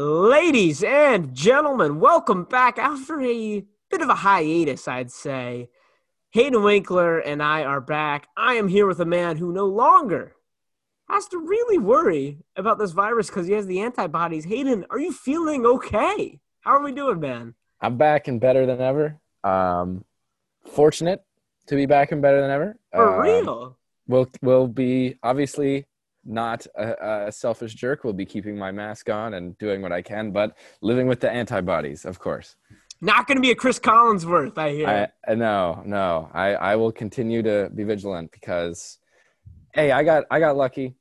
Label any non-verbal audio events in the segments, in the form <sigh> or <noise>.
Ladies and gentlemen, welcome back after a bit of a hiatus, I'd say. Hayden Winkler and I are back. I am here with a man who no longer has to really worry about this virus because he has the antibodies. Hayden, are you feeling okay? How are we doing, man? I'm back and better than ever. Um, fortunate to be back and better than ever. For Uh, real? We'll we'll be obviously not a, a selfish jerk. We'll be keeping my mask on and doing what I can, but living with the antibodies, of course. Not going to be a Chris Collinsworth, I hear. I, uh, no, no. I, I will continue to be vigilant because, hey, I got I got lucky.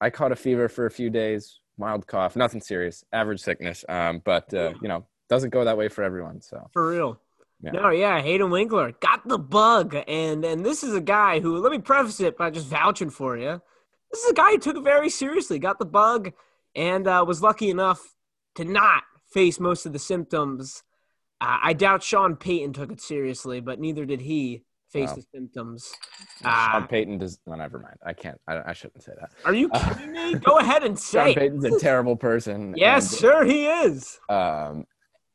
I caught a fever for a few days, mild cough, nothing serious, average sickness. Um, but uh, you know, doesn't go that way for everyone. So For real. Yeah. No, yeah, Hayden Winkler got the bug, and and this is a guy who let me preface it by just vouching for you. This is a guy who took it very seriously, got the bug, and uh, was lucky enough to not face most of the symptoms. Uh, I doubt Sean Payton took it seriously, but neither did he face Wow. the symptoms. Sean Uh, Payton does. No, never mind. I can't. I, I shouldn't say that. are you kidding me? Go <laughs> ahead and say. it. Payton's a terrible person. Yes, and, sure he is. Um,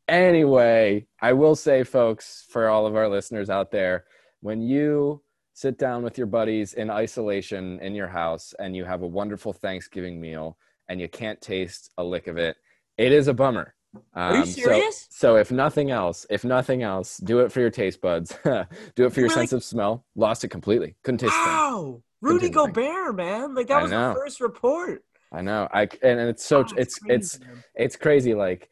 anyway, I will say, folks, for all of our listeners out there, when you sit down with your buddies in isolation in your house and you have a wonderful Thanksgiving meal and you can't taste a lick of it, it is a bummer. Are you Um, so- serious? So, if nothing else, if nothing else, do it for your taste buds. <laughs> do it for your Really? sense of smell. Lost it completely. Couldn't taste. Wow, Rudy. Gobert, man, like that I was know. the first report. I know. I and, and it's so Oh, it's crazy, it's man. it's crazy. Like,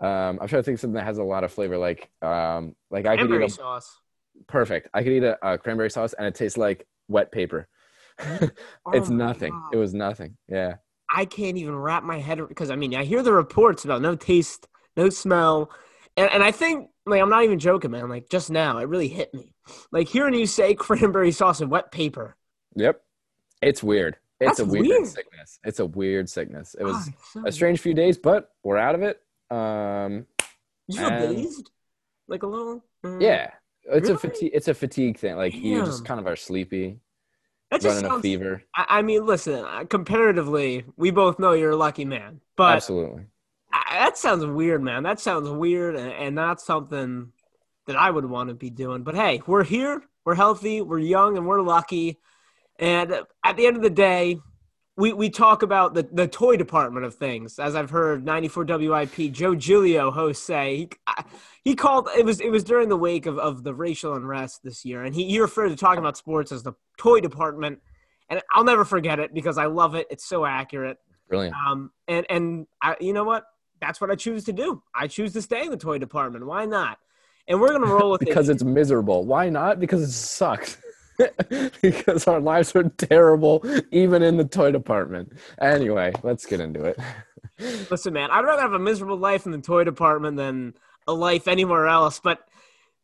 um, I'm trying to think of something that has a lot of flavor. Like, um, like I could eat a sauce. Perfect. I could eat a, a cranberry sauce and it tastes like wet paper. <laughs> it's Oh nothing. It was nothing. Yeah. I can't even wrap my head because I mean I hear the reports about no taste, no smell, and and I think like I'm not even joking, man. Like just now, it really hit me. Like hearing you say <laughs> cranberry sauce and wet paper. Yep. It's weird. It's That's a weird, weird. sickness. It's a weird sickness. It was it's so a strange few days, but we're out of it. Um, weird. You feel dazed, like a little. Mm. yeah. It's Really? a fatigue. It's a fatigue thing. Like you just kind of are sleepy, that just running a fever. I, I mean, listen. uh, Comparatively, we both know you're a lucky man, but Absolutely. I, that sounds weird, man. That sounds weird, and, and not something that I would want to be doing. But hey, we're here, we're healthy, we're young, and we're lucky. And at the end of the day, we, we talk about the, the toy department of things, as I've heard 94 WIP Joe Giglio host say. He, he called it was it was during the wake of, of the racial unrest this year, and he, he referred to talking about sports as the toy department. And I'll never forget it because I love it. It's so accurate. Brilliant. Um, and and I, you know what? That's what I choose to do. I choose to stay in the toy department. Why not? And we're gonna roll with because it. Because it's miserable. Why not? Because it sucks. <laughs> because our lives are terrible, even in the toy department. Anyway, let's get into it. <laughs> Listen, man, I'd rather have a miserable life in the toy department than a life anywhere else. But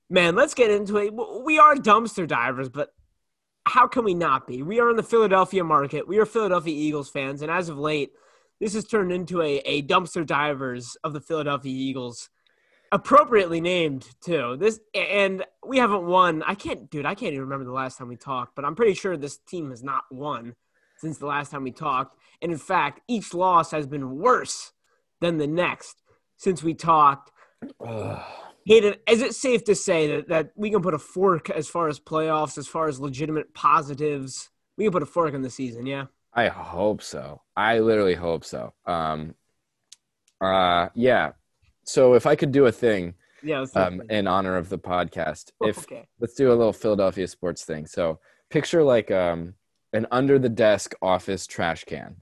man, let's get into it. We are dumpster divers, but how can we not be? We are in the Philadelphia market. We are Philadelphia Eagles fans, and as of late, this has turned into a, a dumpster divers of the Philadelphia Eagles. Appropriately named too. This and we haven't won. I can't, dude. I can't even remember the last time we talked, but I'm pretty sure this team has not won since the last time we talked. And in fact, each loss has been worse than the next since we talked. Ugh. Hayden, is it safe to say that, that we can put a fork as far as playoffs, as far as legitimate positives? We can put a fork in the season, yeah. I hope so. I literally hope so. Um, uh, yeah. So if I could do a thing Yeah. Um, in honor of the podcast, if okay. let's do a little Philadelphia sports thing. So picture like um, an under the desk office trash can.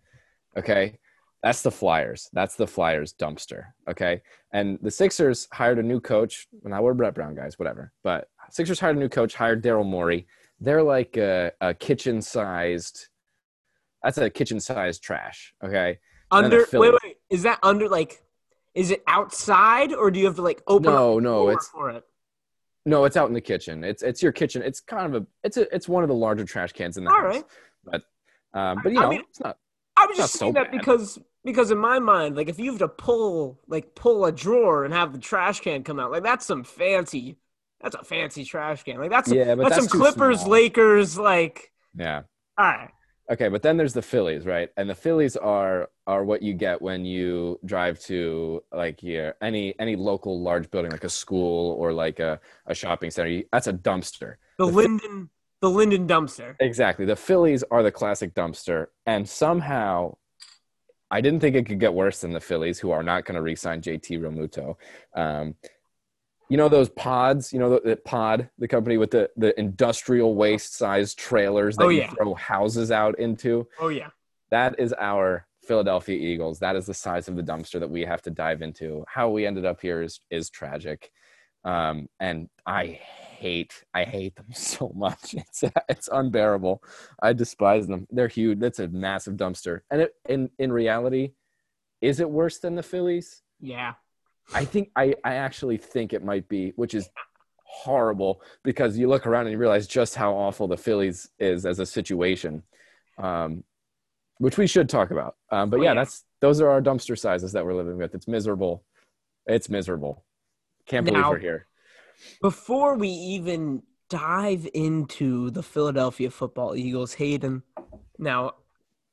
Okay. That's the Flyers. That's the Flyers dumpster. Okay. And the Sixers hired a new coach. Well, now we're Brett Brown guys, whatever. But Sixers hired a new coach, hired Daryl Morey. They're like a, a kitchen sized, that's a kitchen sized trash. Okay. And Under wait, wait, is that under like is it outside or do you have to like open No, no, door it's- for it? No, it's out in the kitchen. It's it's your kitchen. It's kind of a it's a it's one of the larger trash cans in the All house. right. But um, but you I know, mean- it's not I was just so saying that bad. because because in my mind, like if you have to pull like pull a drawer and have the trash can come out, like that's some fancy that's a fancy trash can. Like that's yeah, but that's, that's, some Clippers, small. Lakers, like Yeah. all right. Okay, but then there's the Phillies, right? And the Phillies are are what you get when you drive to like your any any local large building like a school or like a, a shopping center. You, that's a dumpster. The, the Linden the Linden dumpster. Exactly. The Phillies are the classic dumpster, and somehow I didn't think it could get worse than the Phillies, who are not going to re-sign JT Realmuto. Um, you know those pods, you know the, the, pod, the company with the the industrial waste size trailers that oh, yeah. you throw houses out into. Oh yeah, that is our Philadelphia Eagles. That is the size of the dumpster that we have to dive into. How we ended up here is is tragic, um, and I hate I hate them <laughs> so much. It's it's unbearable. I despise them. They're huge. That's a massive dumpster. And it, in in reality, is it worse than the Phillies? Yeah. I think I I actually think it might be, which is horrible because you look around and you realize just how awful the Phillies is as a situation. Um, which we should talk about. Um, but oh, yeah, yeah, that's those are our dumpster sizes that we're living with. It's miserable. It's miserable. Can't believe now, we're here. Before we even dive into the Philadelphia Football Eagles, Hayden. Now,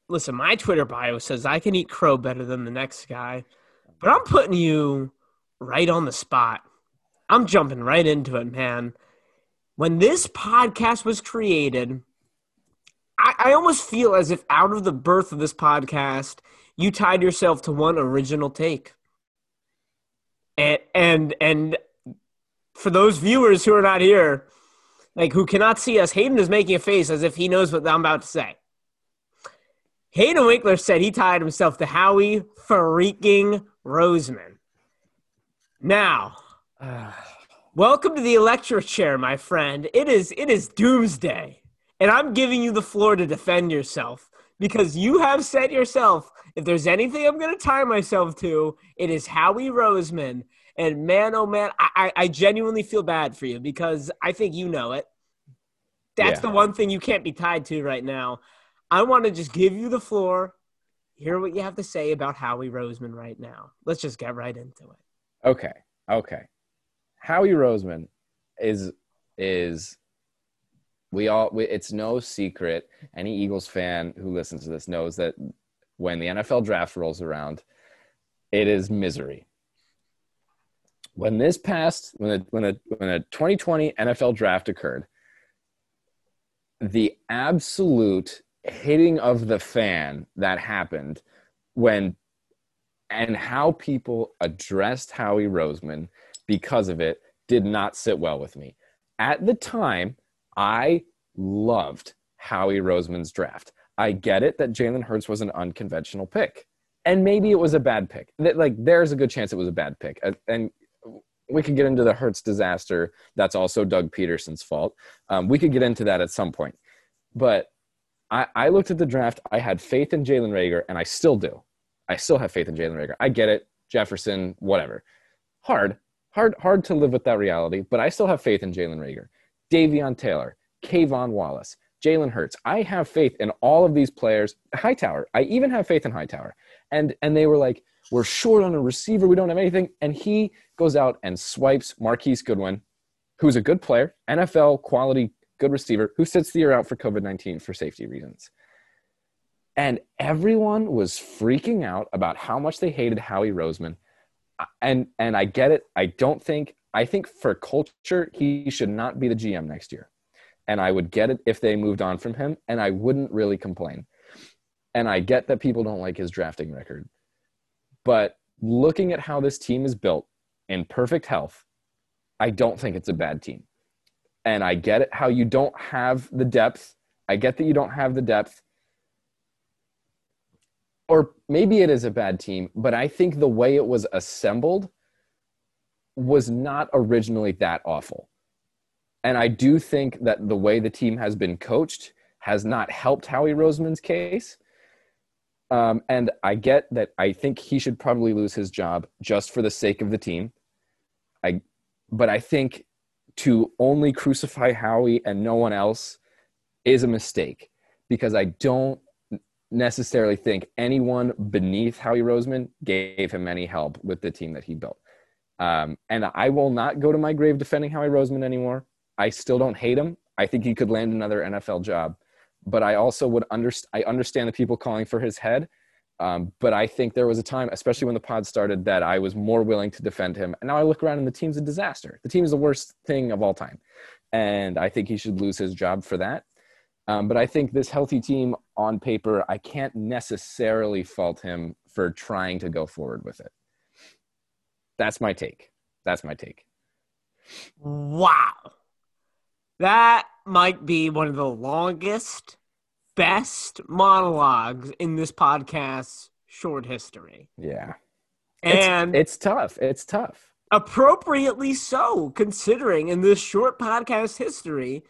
listen, my Twitter bio says I can eat crow better than the next guy, but I'm putting you right on the spot. I'm jumping right into it, man. When this podcast was created, I, I almost feel as if out of the birth of this podcast, you tied yourself to one original take. And and and for those viewers who are not here, like who cannot see us, Hayden is making a face as if he knows what I'm about to say. Hayden Winkler said he tied himself to Howie freaking Roseman. Now, <sighs> welcome to the electric chair, my friend. It is it is doomsday, and I'm giving you the floor to defend yourself because you have said yourself, if there's anything I'm going to tie myself to, it is Howie Roseman. And man, oh man, I, I genuinely feel bad for you because I think you know it. That's yeah. the one thing you can't be tied to right now. I want to just give you the floor, hear what you have to say about Howie Roseman right now. Let's just get right into it. Okay. Okay. Howie Roseman is is we all we, it's no secret any Eagles fan who listens to this knows that when the NFL draft rolls around, it is misery when this passed, when the when the when the 2020 NFL draft occurred, the absolute hitting of the fan that happened when and how people addressed Howie Roseman because of it did not sit well with me. At the time, I loved Howie Roseman's draft. I get it that Jalen Hurts was an unconventional pick. And maybe it was a bad pick. Like there's a good chance it was a bad pick. And we could get into the Hurts disaster. That's also Doug Pederson's fault. Um, we could get into that at some point. But I, I looked at the draft. I had faith in Jalen Reagor, and I still do. I still have faith in Jalen Reagor. I get it. Jefferson, whatever. Hard, hard, hard to live with that reality, but I still have faith in Jalen Reagor, Davion Taylor, K'Von Wallace, Jalen Hurts. I have faith in all of these players. Hightower. I even have faith in Hightower. And and they were like, we're short on a receiver. We don't have anything. And he goes out and swipes Marquise Goodwin, who's a good player, NFL quality, good receiver, who sits the year out for COVID 19 for safety reasons. And everyone was freaking out about how much they hated Howie Roseman. And, and I get it. I don't think, I think for culture, he should not be the GM next year. And I would get it if they moved on from him, and I wouldn't really complain. And I get that people don't like his drafting record. But looking at how this team is built, in perfect health, I don't think it's a bad team. And I get it how you don't have the depth. I get that you don't have the depth. Or maybe it is a bad team, but I think the way it was assembled was not originally that awful. And I do think that the way the team has been coached has not helped Howie Roseman's case. Um, and I get that I think he should probably lose his job just for the sake of the team. I, but I think to only crucify Howie and no one else is a mistake because I don't necessarily think anyone beneath Howie Roseman gave him any help with the team that he built. Um, and I will not go to my grave defending Howie Roseman anymore. I still don't hate him. I think he could land another NFL job, but I also would understand. I understand the people calling for his head. Um, but I think there was a time, especially when the pod started, that I was more willing to defend him. And now I look around and the team's a disaster. The team is the worst thing of all time. And I think he should lose his job for that. Um, but I think this healthy team on paper, I can't necessarily fault him for trying to go forward with it. That's my take. That's my take. Wow. That might be one of the longest, best monologues in this podcast's short history. Yeah. And it's, it's tough. It's tough. Appropriately so, considering in this short podcast history,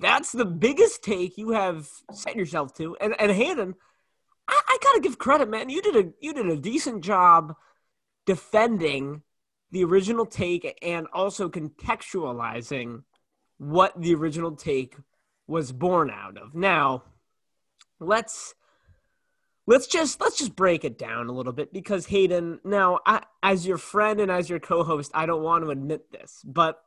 that's the biggest take you have set yourself to. And and Hayden, I, I gotta give credit, man. You did a you did a decent job defending the original take and also contextualizing what the original take was born out of. Now, let's let's just let's just break it down a little bit because Hayden, now I, as your friend and as your co-host, I don't want to admit this, but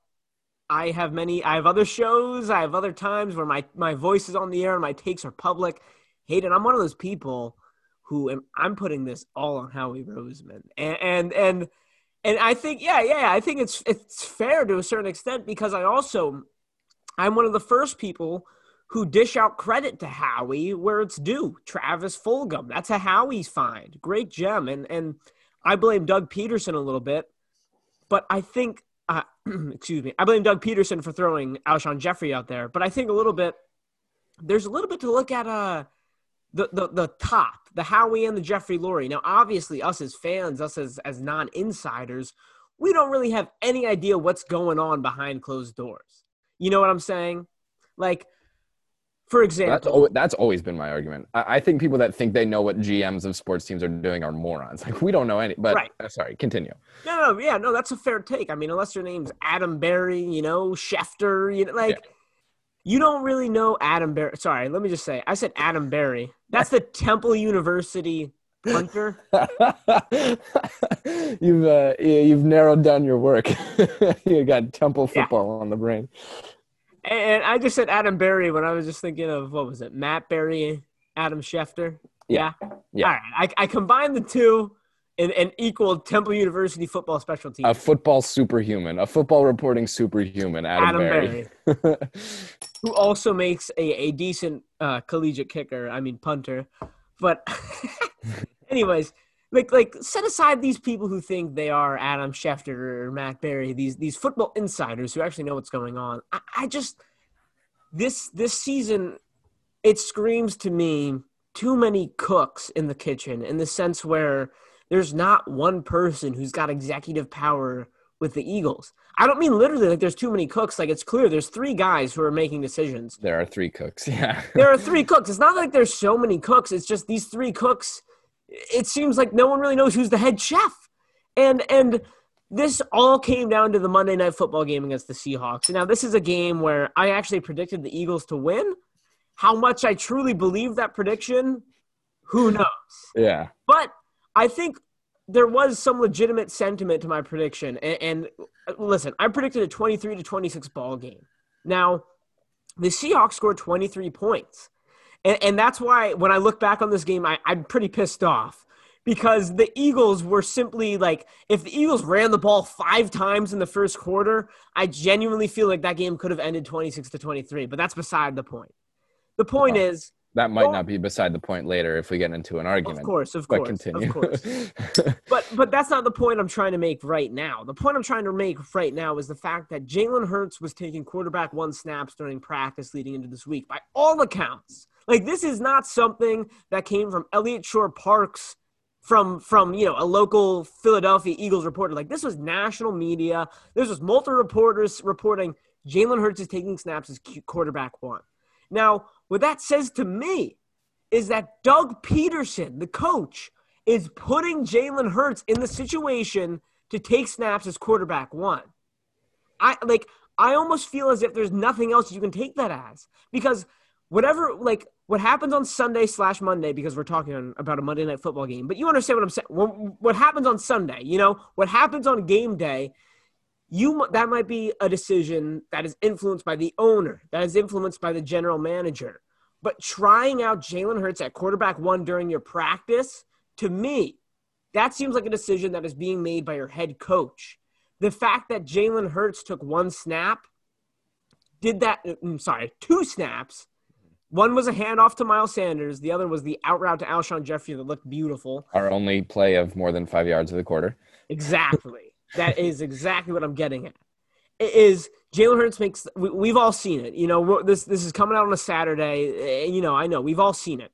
I have many I have other shows, I have other times where my my voice is on the air and my takes are public. Hayden, I'm one of those people who am I'm putting this all on Howie Roseman. And and and and I think yeah, yeah, I think it's it's fair to a certain extent because I also I'm one of the first people who dish out credit to Howie where it's due. Travis Fulgham, that's a Howie's find, great gem, and and I blame Doug Pederson a little bit, but I think <clears throat> excuse me, I blame Doug Pederson for throwing Alshon Jeffery out there, but I think a little bit there's a little bit to look at uh the the the top, the Howie and the Jeffrey Lurie. Now, obviously, us as fans, us as as non insiders, we don't really have any idea what's going on behind closed doors. You know what I'm saying? Like, for example, that's, that's always been my argument. I, I, think people that think they know what GMs of sports teams are doing are morons. Like, we don't know any. But right. uh, sorry, continue. No, no, yeah, no, that's a fair take. I mean, unless your name's Adam Berry, you know, Schefter, you know, like. Yeah you don't really know Adam Berry. Sorry, let me just say. I said Adam Berry. That's the Temple University punter. <laughs> you've uh, you've narrowed down your work. <laughs> you got Temple football yeah. on the brain. And I just said Adam Berry when I was just thinking of what was it? Matt Berry, Adam Schefter. Yeah. Yeah. yeah. All right. I, I combined the two and, and equal Temple University football special team. A football superhuman, a football reporting superhuman, Adam, Adam Berry. Berry. <laughs> who also makes a, a decent uh, collegiate kicker, I mean punter. But <laughs> anyways, like like set aside these people who think they are Adam Schefter or Matt Berry, these these football insiders who actually know what's going on. I, I just this this season it screams to me too many cooks in the kitchen in the sense where there's not one person who's got executive power with the Eagles. I don't mean literally like there's too many cooks. Like it's clear there's three guys who are making decisions. There are three cooks. <laughs> Yeah. there are three cooks. It's not like there's so many cooks. It's just these three cooks. It seems like no one really knows who's the head chef. And and this all came down to the Monday night football game against the Seahawks. Now this is a game where I actually predicted the Eagles to win. How much I truly believe that prediction, who knows? Yeah. But I think there was some legitimate sentiment to my prediction. And, and listen, I predicted a 23 to 26 ball game. Now, the Seahawks scored 23 points. And, and that's why when I look back on this game, I, I'm pretty pissed off because the Eagles were simply like, if the Eagles ran the ball five times in the first quarter, I genuinely feel like that game could have ended 26 to 23. But that's beside the point. The point is, that might well, not be beside the point later if we get into an argument. Of course, of course, continue. of course. <laughs> but but that's not the point I'm trying to make right now. The point I'm trying to make right now is the fact that Jalen Hurts was taking quarterback one snaps during practice leading into this week. By all accounts, like this is not something that came from Eliot Shorr-Parks from from you know a local Philadelphia Eagles reporter. Like this was national media. This was multiple reporters reporting Jalen Hurts is taking snaps as quarterback one. Now, what that says to me is that Doug Pederson, the coach, is putting Jalen Hurts in the situation to take snaps as quarterback one. I like I almost feel as if there's nothing else you can take that as because whatever like what happens on Sunday slash Monday because we're talking about a Monday night football game, but you understand what I'm saying. What, what happens on Sunday, you know, what happens on game day you that might be a decision that is influenced by the owner, that is influenced by the general manager. But trying out Jalen Hurts at quarterback one during your practice, to me, that seems like a decision that is being made by your head coach. The fact that Jalen Hurts took one snap, did that, I'm mm, sorry, two snaps. One was a handoff to Miles Sanders. The other was the out route to Alshon Jeffery that looked beautiful. Our only play of more than five yards of the quarter. Exactly. that is exactly what I'm getting at. It is Jalen Hurts makes. We, have all seen it. You know, this this is coming out on a Saturday. Eh, you know, I know we've all seen it.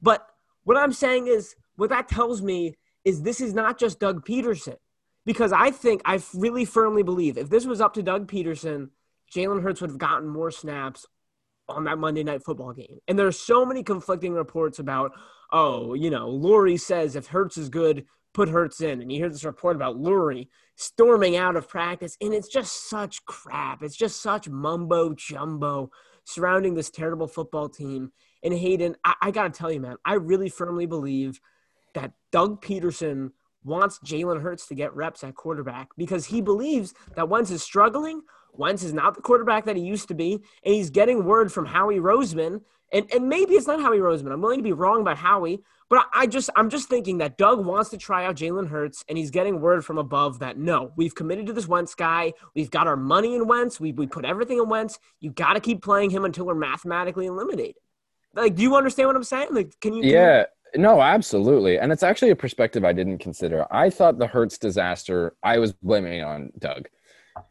But what I'm saying is, what that tells me is this is not just Doug Pederson because I think I really firmly believe if this was up to Doug Pederson, Jalen Hurts would have gotten more snaps on that Monday night football game. And there's so many conflicting reports about, oh, you know, Lurie says if Hurts is good, put Hurts in. And you hear this report about Lurie storming out of practice, and it's just such crap. It's just such mumbo jumbo surrounding this terrible football team. And Hayden, I, I got to tell you, man, I really firmly believe that Doug Pederson wants Jalen Hurts to get reps at quarterback because he believes that Wentz is struggling. Wentz is not the quarterback that he used to be, and he's getting word from Howie Roseman. And, and maybe it's not Howie Roseman. I'm willing to be wrong about Howie, but I just I'm just thinking that Doug wants to try out Jalen Hurts, and he's getting word from above that no, we've committed to this Wentz guy. We've got our money in Wentz. We we put everything in Wentz. You got to keep playing him until we're mathematically eliminated. Like, do you understand what I'm saying? Like, can you? Can yeah. You... No, absolutely. And it's actually a perspective I didn't consider. I thought the Hurts disaster, I was blaming on Doug.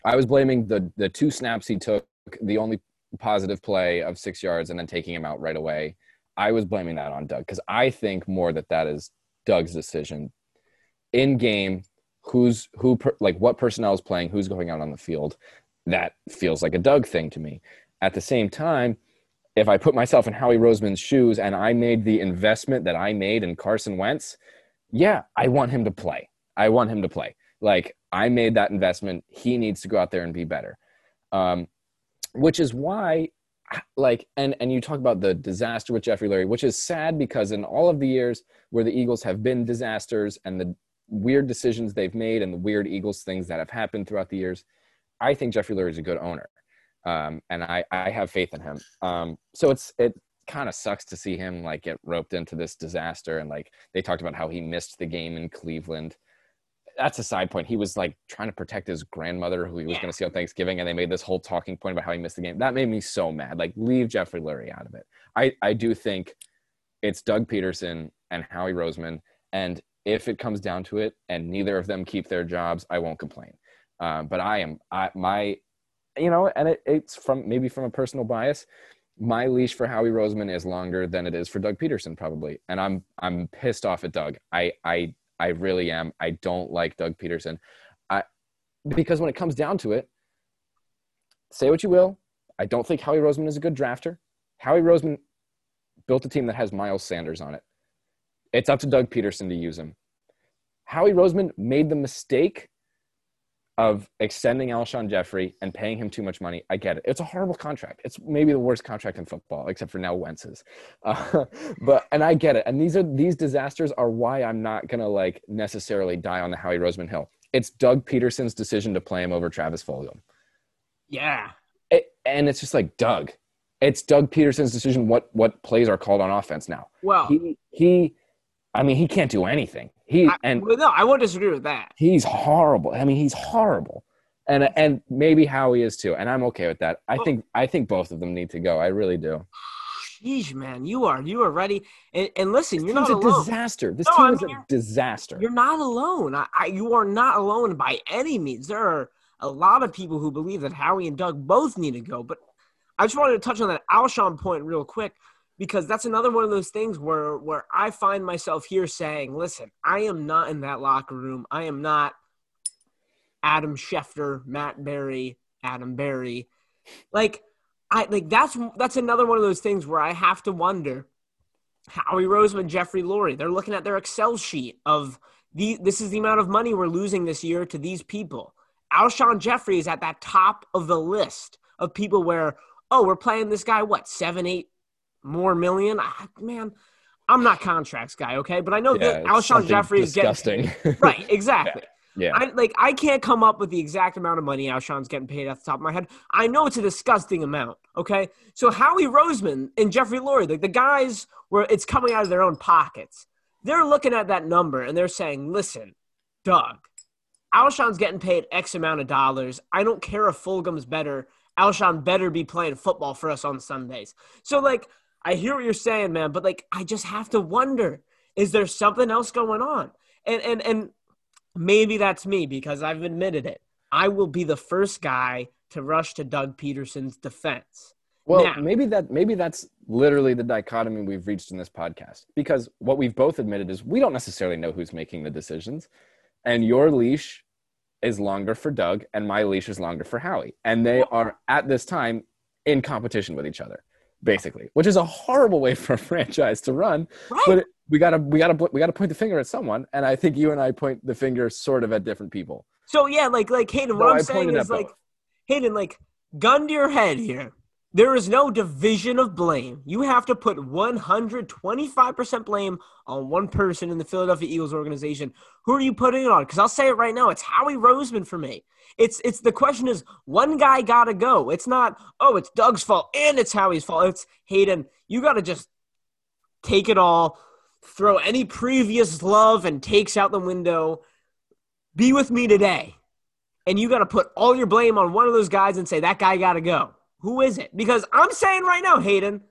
I was blaming the the two snaps he took, the only positive play of six yards, and then taking him out right away I was blaming that on Doug because I think more that that is Doug's decision in game. Who's who? Per, like what personnel is playing? Who's going out on the field? That feels like a Doug thing to me. At the same time, if I put myself in Howie Roseman's shoes and I made the investment that I made in Carson Wentz, yeah, I want him to play. I want him to play. Like I made that investment. He needs to go out there and be better. Um, which is why like and and you talk about the disaster with Jeffrey Lurie, which is sad because in all of the years where the Eagles have been disasters and the weird decisions they've made and the weird Eagles things that have happened throughout the years, I think Jeffrey Lurie is a good owner, um, and I I have faith in him. Um, so it's it kind of sucks to see him like get roped into this disaster and like they talked about how he missed the game in Cleveland that's a side point. He was like trying to protect his grandmother who he was yeah. going to see on Thanksgiving, and they made this whole talking point about how he missed the game. That made me so mad. Like, leave Jeffrey Lurie out of it. I, I do think it's Doug Pederson and Howie Roseman. And if it comes down to it and neither of them keep their jobs, I won't complain. Um, but I am, I, my, you know, and it, it's from maybe from a personal bias. My leash for Howie Roseman is longer than it is for Doug Pederson, probably, and I'm I'm pissed off at Doug. I I I really am. I don't like Doug Pederson. I because when it comes down to it, say what you will, I don't think Howie Roseman is a good drafter. Howie Roseman built a team that has Miles Sanders on it. It's up to Doug Pederson to use him. Howie Roseman made the mistake of extending Alshon Jeffery and paying him too much money. I get it. It's a horrible contract. It's maybe the worst contract in football, except for now Wentz's. Uh, <laughs> but and I get it. And these are these disasters are why I'm not gonna like necessarily die on the Howie Roseman hill. It's Doug Pederson's decision to play him over Travis Fulgham. Yeah. It, and it's just like Doug. It's Doug Pederson's decision what what plays are called on offense now. Well, he he I mean, he can't do anything. He I, and well, no, I won't disagree with that. He's horrible. I mean, he's horrible, and and maybe Howie is too, and I'm okay with that. I think I think both of them need to go. I really do. Sheesh, man, you are you are ready. And, and listen, this you're not It's a alone. disaster. This no, team I mean, is a disaster. You're not alone. I, I, you are not alone by any means. There are a lot of people who believe that Howie and Doug both need to go. But I just wanted to touch on that Alshon point real quick because that's another one of those things where where I find myself here saying, "Listen, I am not in that locker room. I am not Adam Schefter, Matt Barrie, Adam Berry. Like I like that's that's another one of those things where I have to wonder Howie Roseman, Jeffrey Lurie. They're looking at their Excel sheet of the this is the amount of money we're losing this year to these people. Alshon Jeffery is at that top of the list of people where, oh, we're playing this guy, what, seven, eight more million. I, man, I'm not contracts guy, okay, but I know yeah, that Alshon Jeffery is disgusting. getting <laughs> <laughs> right, exactly. yeah. Yeah. I like I can't come up with the exact amount of money Alshon's getting paid off the top of my head. I know it's a disgusting amount. Okay, so Howie Roseman and Jeffrey Lurie, like the guys where it's coming out of their own pockets, they're looking at that number and they're saying, "Listen, Doug, Alshon's getting paid X amount of dollars. I don't care if Fulgham's better. Alshon better be playing football for us on Sundays." So like, I hear what you're saying, man, but like, I just have to wonder: is there something else going on? And and and maybe that's me because I've admitted it. I will be the first guy to rush to Doug Pederson's defense. Well, Now- maybe that maybe that's literally the dichotomy we've reached in this podcast because what we've both admitted is we don't necessarily know who's making the decisions, and your leash is longer for Doug, and my leash is longer for Howie, and they are at this time in competition with each other, basically, which is a horrible way for a <laughs> franchise to run. Right. But we gotta we gotta we gotta point the finger at someone, and I think you and I point the finger sort of at different people. So yeah, like like Hayden, No, what I'm I saying is like both. Hayden, like gun to your head here. There is no division of blame. You have to put 125% blame on one person in the Philadelphia Eagles organization. Who are you putting it on? Because I'll say it right now, it's Howie Roseman for me. It's it's the question is one guy gotta go. It's not, oh, it's Doug's fault and it's Howie's fault. It's Hayden, you gotta just take it all, throw any previous love and takes out the window. Be with me today. And you got to put all your blame on one of those guys and say, that guy got to go. Who is it? Because I'm saying right now, Hayden,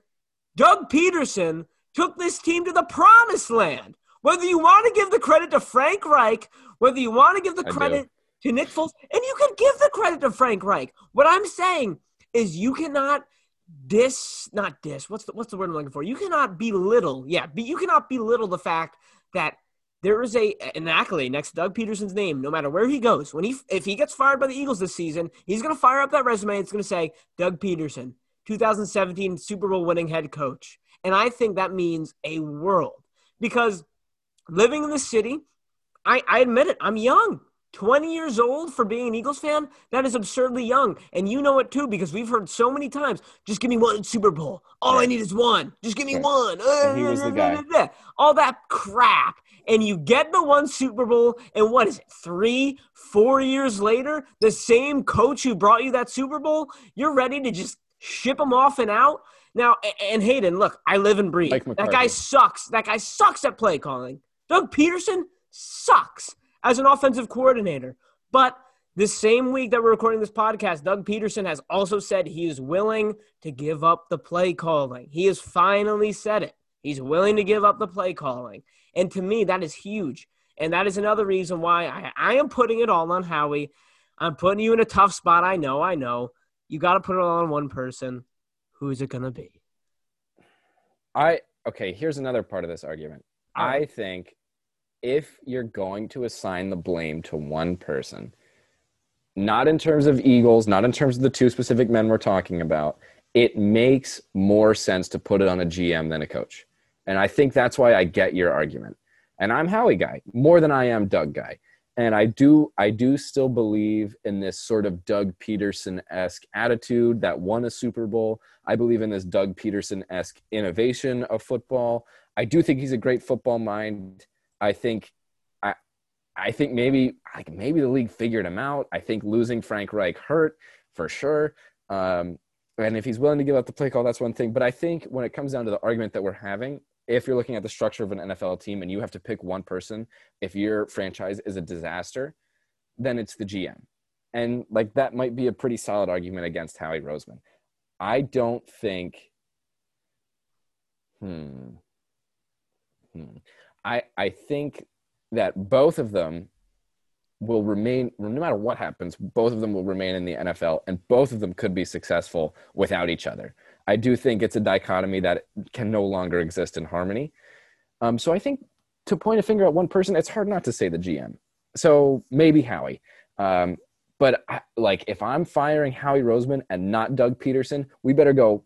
Doug Pederson took this team to the promised land. Whether you want to give the credit to Frank Reich, whether you want to give the I do. credit to Nick Foles, and you can give the credit to Frank Reich. What I'm saying is you cannot dis not dis what's the what's the word I'm looking for? You cannot belittle, yeah, but you cannot belittle the fact that there is a an accolade next to Doug Pederson's name, no matter where he goes. When he if he gets fired by the Eagles this season, he's gonna fire up that resume. It's gonna say Doug Pederson, 2017 Super Bowl winning head coach. And I think that means a world because living in the city, I, I admit it, I'm young. 20 years old for being an Eagles fan, that is absurdly young. And you know it too because we've heard so many times just give me one Super Bowl. All I need is one. Just give me Right. one. And he was the guy. <laughs> All that crap. And you get the one Super Bowl, and what is it, three, four years later, the same coach who brought you that Super Bowl, you're ready to just ship him off and out? Now, and Hayden, look, I live and breathe. That guy sucks. That guy sucks at play calling. Doug Pederson sucks as an offensive coordinator. But this same week that we're recording this podcast, Doug Pederson has also said he is willing to give up the play calling. He has finally said it. He's willing to give up the play calling. And to me, that is huge. And that is another reason why I, I am putting it all on Howie. I'm putting you in a tough spot. I know, I know. You got to put it all on one person. Who is it going to be? I okay. Here's another part of this argument. All I think if you're going to assign the blame to one person, not in terms of Eagles, not in terms of the two specific men we're talking about, it makes more sense to put it on a GM than a coach. And I think that's why I get your argument. And I'm Howie guy more than I am Doug guy. And I do I do still believe in this sort of Doug Pederson esque attitude that won a Super Bowl. I believe in this Doug Pederson esque innovation of football. I do think he's a great football mind. I think I I think maybe like maybe the league figured him out. I think losing Frank Reich hurt for sure. Um, and if he's willing to give up the play call, that's one thing. But I think when it comes down to the argument that we're having, if you're looking at the structure of an NFL team and you have to pick one person, if your franchise is a disaster, then it's the GM. And like that might be a pretty solid argument against Howie Roseman. I don't think. Hmm. Hmm. I I think that both of them will remain no matter what happens both of them will remain in the NFL and both of them could be successful without each other. I do think it's a dichotomy that can no longer exist in harmony. Um, so I think to point a finger at one person, it's hard not to say the GM. So maybe Howie. Um, but I, like if I'm firing Howie Roseman and not Doug Pederson, we better go.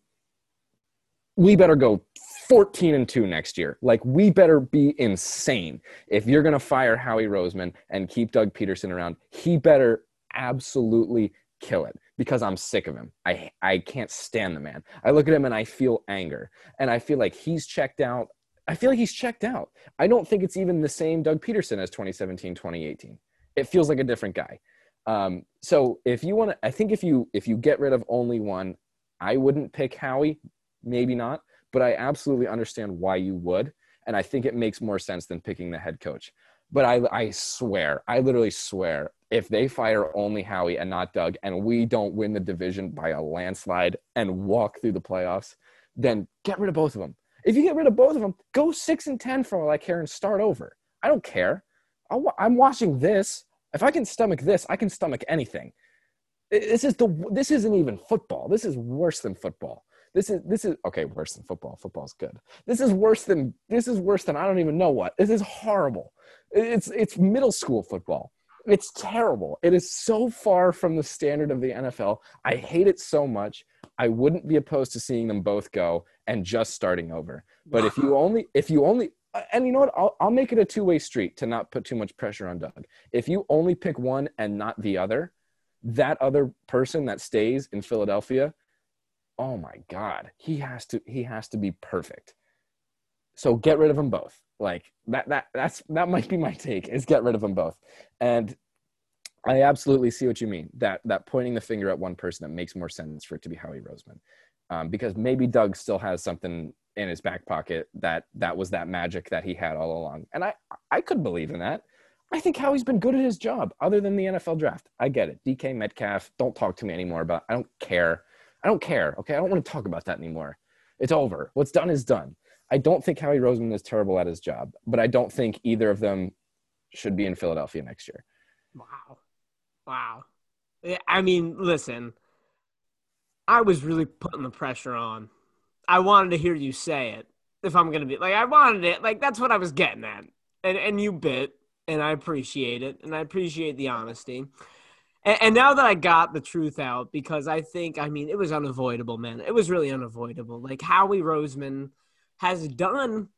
We better go 14 and 2 next year. Like we better be insane. If you're going to fire Howie Roseman and keep Doug Pederson around, he better absolutely kill it because I'm sick of him. I I can't stand the man. I look at him and I feel anger. And I feel like he's checked out. I feel like he's checked out. I don't think it's even the same Doug Pederson as 2017, 2018. It feels like a different guy. Um, so if you want to, I think if you if you get rid of only one, I wouldn't pick Howie. Maybe not, but I absolutely understand why you would, and I think it makes more sense than picking the head coach. But I, I swear, I literally swear, if they fire only Howie and not Doug, and we don't win the division by a landslide and walk through the playoffs, then get rid of both of them. If you get rid of both of them, go six and ten for all I care and start over. I don't care. i am watching this. If I can stomach this, I can stomach anything. This is the. This isn't even football. This is worse than football. This is this is okay. Worse than football. Football's good. This is worse than this is worse than I don't even know what. This is horrible. It's it's middle school football. It's terrible. It is so far from the standard of the NFL. I hate it so much. I wouldn't be opposed to seeing them both go and just starting over. But if you <laughs> only if you only and you know what? I'll, I'll make it a two way street to not put too much pressure on Doug. If you only pick one and not the other, that other person that stays in Philadelphia, oh my God, he has to he has to be perfect. So get rid of them both. Like that that that's that might be my take is get rid of them both. And I absolutely see what you mean. That that pointing the finger at one person that makes more sense for it to be Howie Roseman, um, because maybe Doug still has something in his back pocket that that was that magic that he had all along, and I I could believe in that. I think Howie's been good at his job, other than the NFL draft. I get it. DK Metcalf, don't talk to me anymore about. I don't care. I don't care. Okay, I don't want to talk about that anymore. It's over. What's done is done. I don't think Howie Roseman is terrible at his job, but I don't think either of them should be in Philadelphia next year. Wow. Wow. I mean, listen, I was really putting the pressure on. I wanted to hear you say it. If I'm gonna be like, I wanted it. Like that's what I was getting at, and and you bit, and I appreciate it, and I appreciate the honesty. And, and now that I got the truth out, because I think, I mean, it was unavoidable, man. It was really unavoidable. Like Howie Roseman has done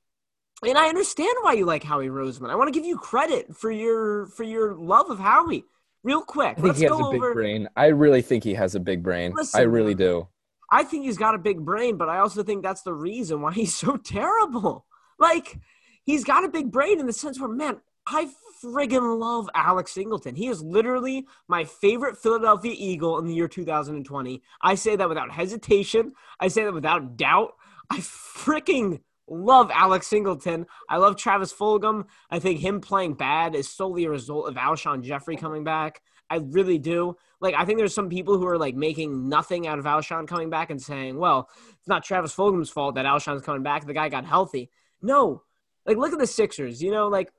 and I understand why you like Howie Roseman. I want to give you credit for your for your love of Howie. Real quick, I think let's he has a big over... brain. I really think he has a big brain. Listen, I really do. I think he's got a big brain, but I also think that's the reason why he's so terrible. Like, he's got a big brain in the sense where, man, I friggin' love Alex Singleton. He is literally my favorite Philadelphia Eagle in the year 2020. I say that without hesitation. I say that without doubt. I freaking love Alex Singleton. I love Travis Fulgham. I think him playing bad is solely a result of Alshon Jeffery coming back. I really do. Like, I think there's some people who are like making nothing out of Alshon coming back and saying, well, it's not Travis Fulgham's fault that Alshon's coming back. The guy got healthy. No. Like, look at the Sixers. You know, like,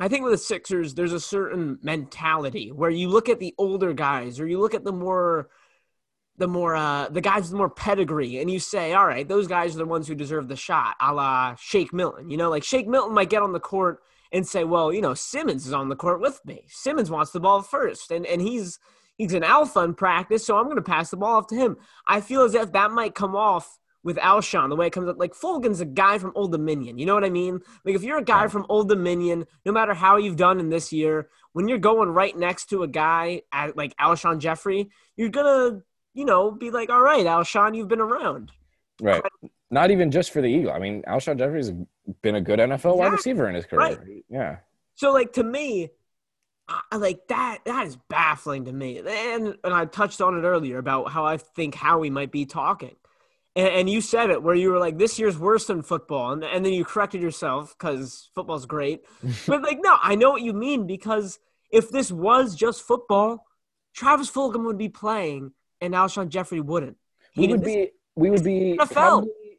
I think with the Sixers, there's a certain mentality where you look at the older guys or you look at the more – the more uh, the guys with the more pedigree, and you say, all right, those guys are the ones who deserve the shot, a la Shake Milton. You know, like Shake Milton might get on the court and say, well, you know, Simmons is on the court with me. Simmons wants the ball first, and and he's he's an alpha in practice, so I'm going to pass the ball off to him. I feel as if that might come off with Alshon, the way it comes up. Like Fulgham's a guy from Old Dominion. You know what I mean? Like if you're a guy from Old Dominion, no matter how you've done in this year, when you're going right next to a guy at, like Alshon Jeffery, you're gonna you know, be like, all right, Alshon, you've been around. Right. Not even just for the Eagle. I mean, Alshon Jeffery's been a good NFL exactly. wide receiver in his career. Right. Yeah. So, like, to me, I, like that that is baffling to me and and i touched on it earlier about how i think howie might be talking and, and you said it where you were like this year's worse than football and, and then you corrected yourself because football's great <laughs> but like no i know what you mean because if this was just football travis fulgham would be playing and Alshon Jeffery wouldn't. He we would be we would be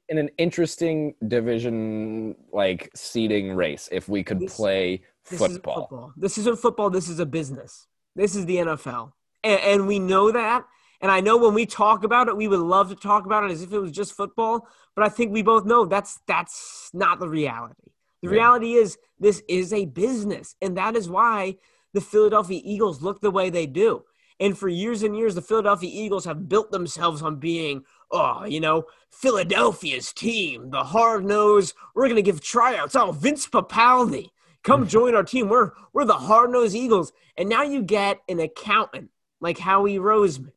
in an interesting division like seeding race if we could this, play this football. Football. This isn't football. This is a business. This is the NFL, and, and we know that. And I know when we talk about it, we would love to talk about it as if it was just football. But I think we both know that's that's not the reality. The yeah. reality is this is a business, and that is why the Philadelphia Eagles look the way they do. And for years and years, the Philadelphia Eagles have built themselves on being, oh, you know, Philadelphia's team, the hard nose. We're going to give tryouts. Oh, Vince Papale, come mm-hmm. join our team. We're, we're the hard nosed Eagles. And now you get an accountant like Howie Roseman.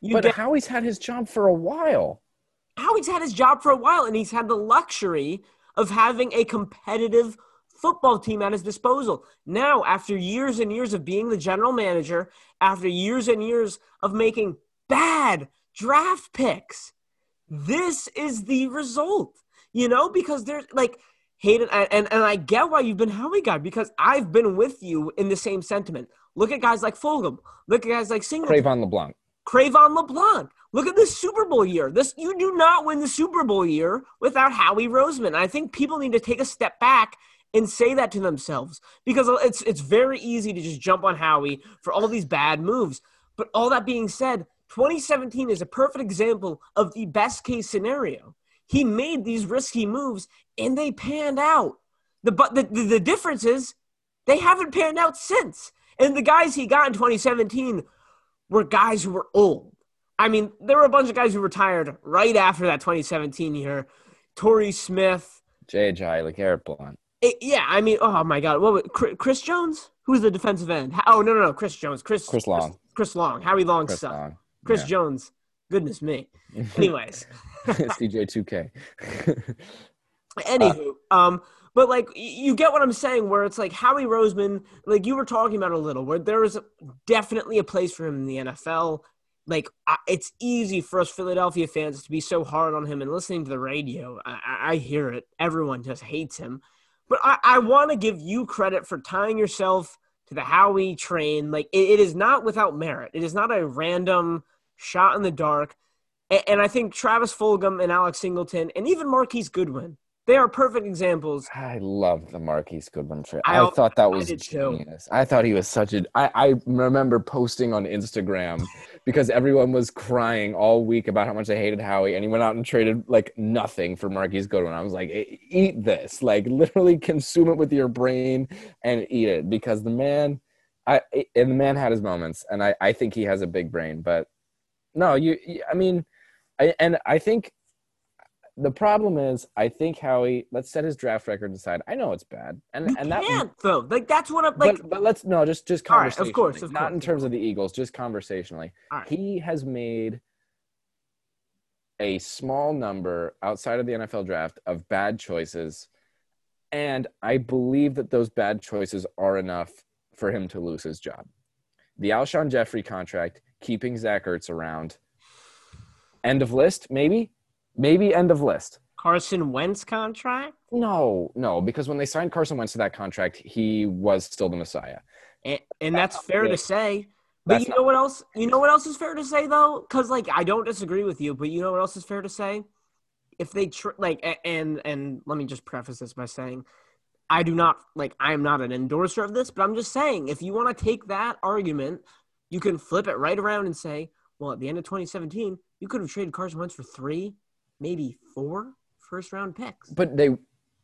You but get, Howie's had his job for a while. Howie's had his job for a while, and he's had the luxury of having a competitive football team at his disposal. Now, after years and years of being the general manager, after years and years of making bad draft picks, this is the result. You know, because there's like Hayden, and, and I get why you've been Howie guy because I've been with you in the same sentiment. Look at guys like Fulgham. Look at guys like Singleton. Cre'Von LeBlanc. Cre'Von LeBlanc. Look at this Super Bowl year. This you do not win the Super Bowl year without Howie Roseman. I think people need to take a step back and say that to themselves because it's it's very easy to just jump on Howie for all these bad moves. But all that being said, 2017 is a perfect example of the best case scenario. He made these risky moves and they panned out. The but the, the, the difference is they haven't panned out since. And the guys he got in 2017 were guys who were old. I mean, there were a bunch of guys who retired right after that 2017 year. Torrey Smith, J.J. like Blount. It, yeah, I mean, oh my God, what was, Chris Jones? Who's the defensive end? Oh no, no, no, Chris Jones. Chris Chris Long. Chris, Chris Long. Howie Long Chris sucked. Long. Chris Yeah. Jones. Goodness me. <laughs> Anyways, <laughs> CJ2K. <laughs> anywho, um, but like you get what I'm saying, where it's like Howie Roseman, like you were talking about a little, where there is definitely a place for him in the NFL. Like I, it's easy for us Philadelphia fans to be so hard on him and listening to the radio. I- I hear it. Everyone just hates him. But I, I want to give you credit for tying yourself to the Howie train. Like it, it is not without merit. It is not a random shot in the dark. And, and I think Travis Fulgham and Alex Singleton and even Marquise Goodwin, they are perfect examples. I love the Marquise Goodwin trade. I I, thought that I was too. genius. I thought he was such a. I, I remember posting on Instagram because everyone was crying all week about how much they hated Howie, and he went out and traded like nothing for Marquise Goodwin. I was like, "E- eat this, like literally consume it with your brain and eat it because the man, I and the man had his moments, and I I think he has a big brain, but no, you, you- I mean, I, and I think the problem is, I think Howie. Let's set his draft record aside. I know it's bad, and You and that. can't though. Like that's what I'm like. but, but let's no, just just All right, conversationally, of course, of not course, in terms of the Eagles, just conversationally. All right. He has made a small number outside of the NFL draft of bad choices, and I believe that those bad choices are enough for him to lose his job. The Alshon Jeffery contract, keeping Zach Ertz around. End of list, maybe, maybe end of list. Carson Wentz contract, No, no, because when they signed Carson Wentz to that contract, he was still the Messiah. and, and that's fair to say. But That's you know what else? You know what else is fair to say though? Because like I don't disagree with you, but you know what else is fair to say? If they tr- like, and and let me just preface this by saying, I do not like I am not an endorser of this, but I'm just saying if you want to take that argument, you can flip it right around and say, well, at the end of 2017, you could have traded Carson Wentz for three, maybe four first round picks. But they,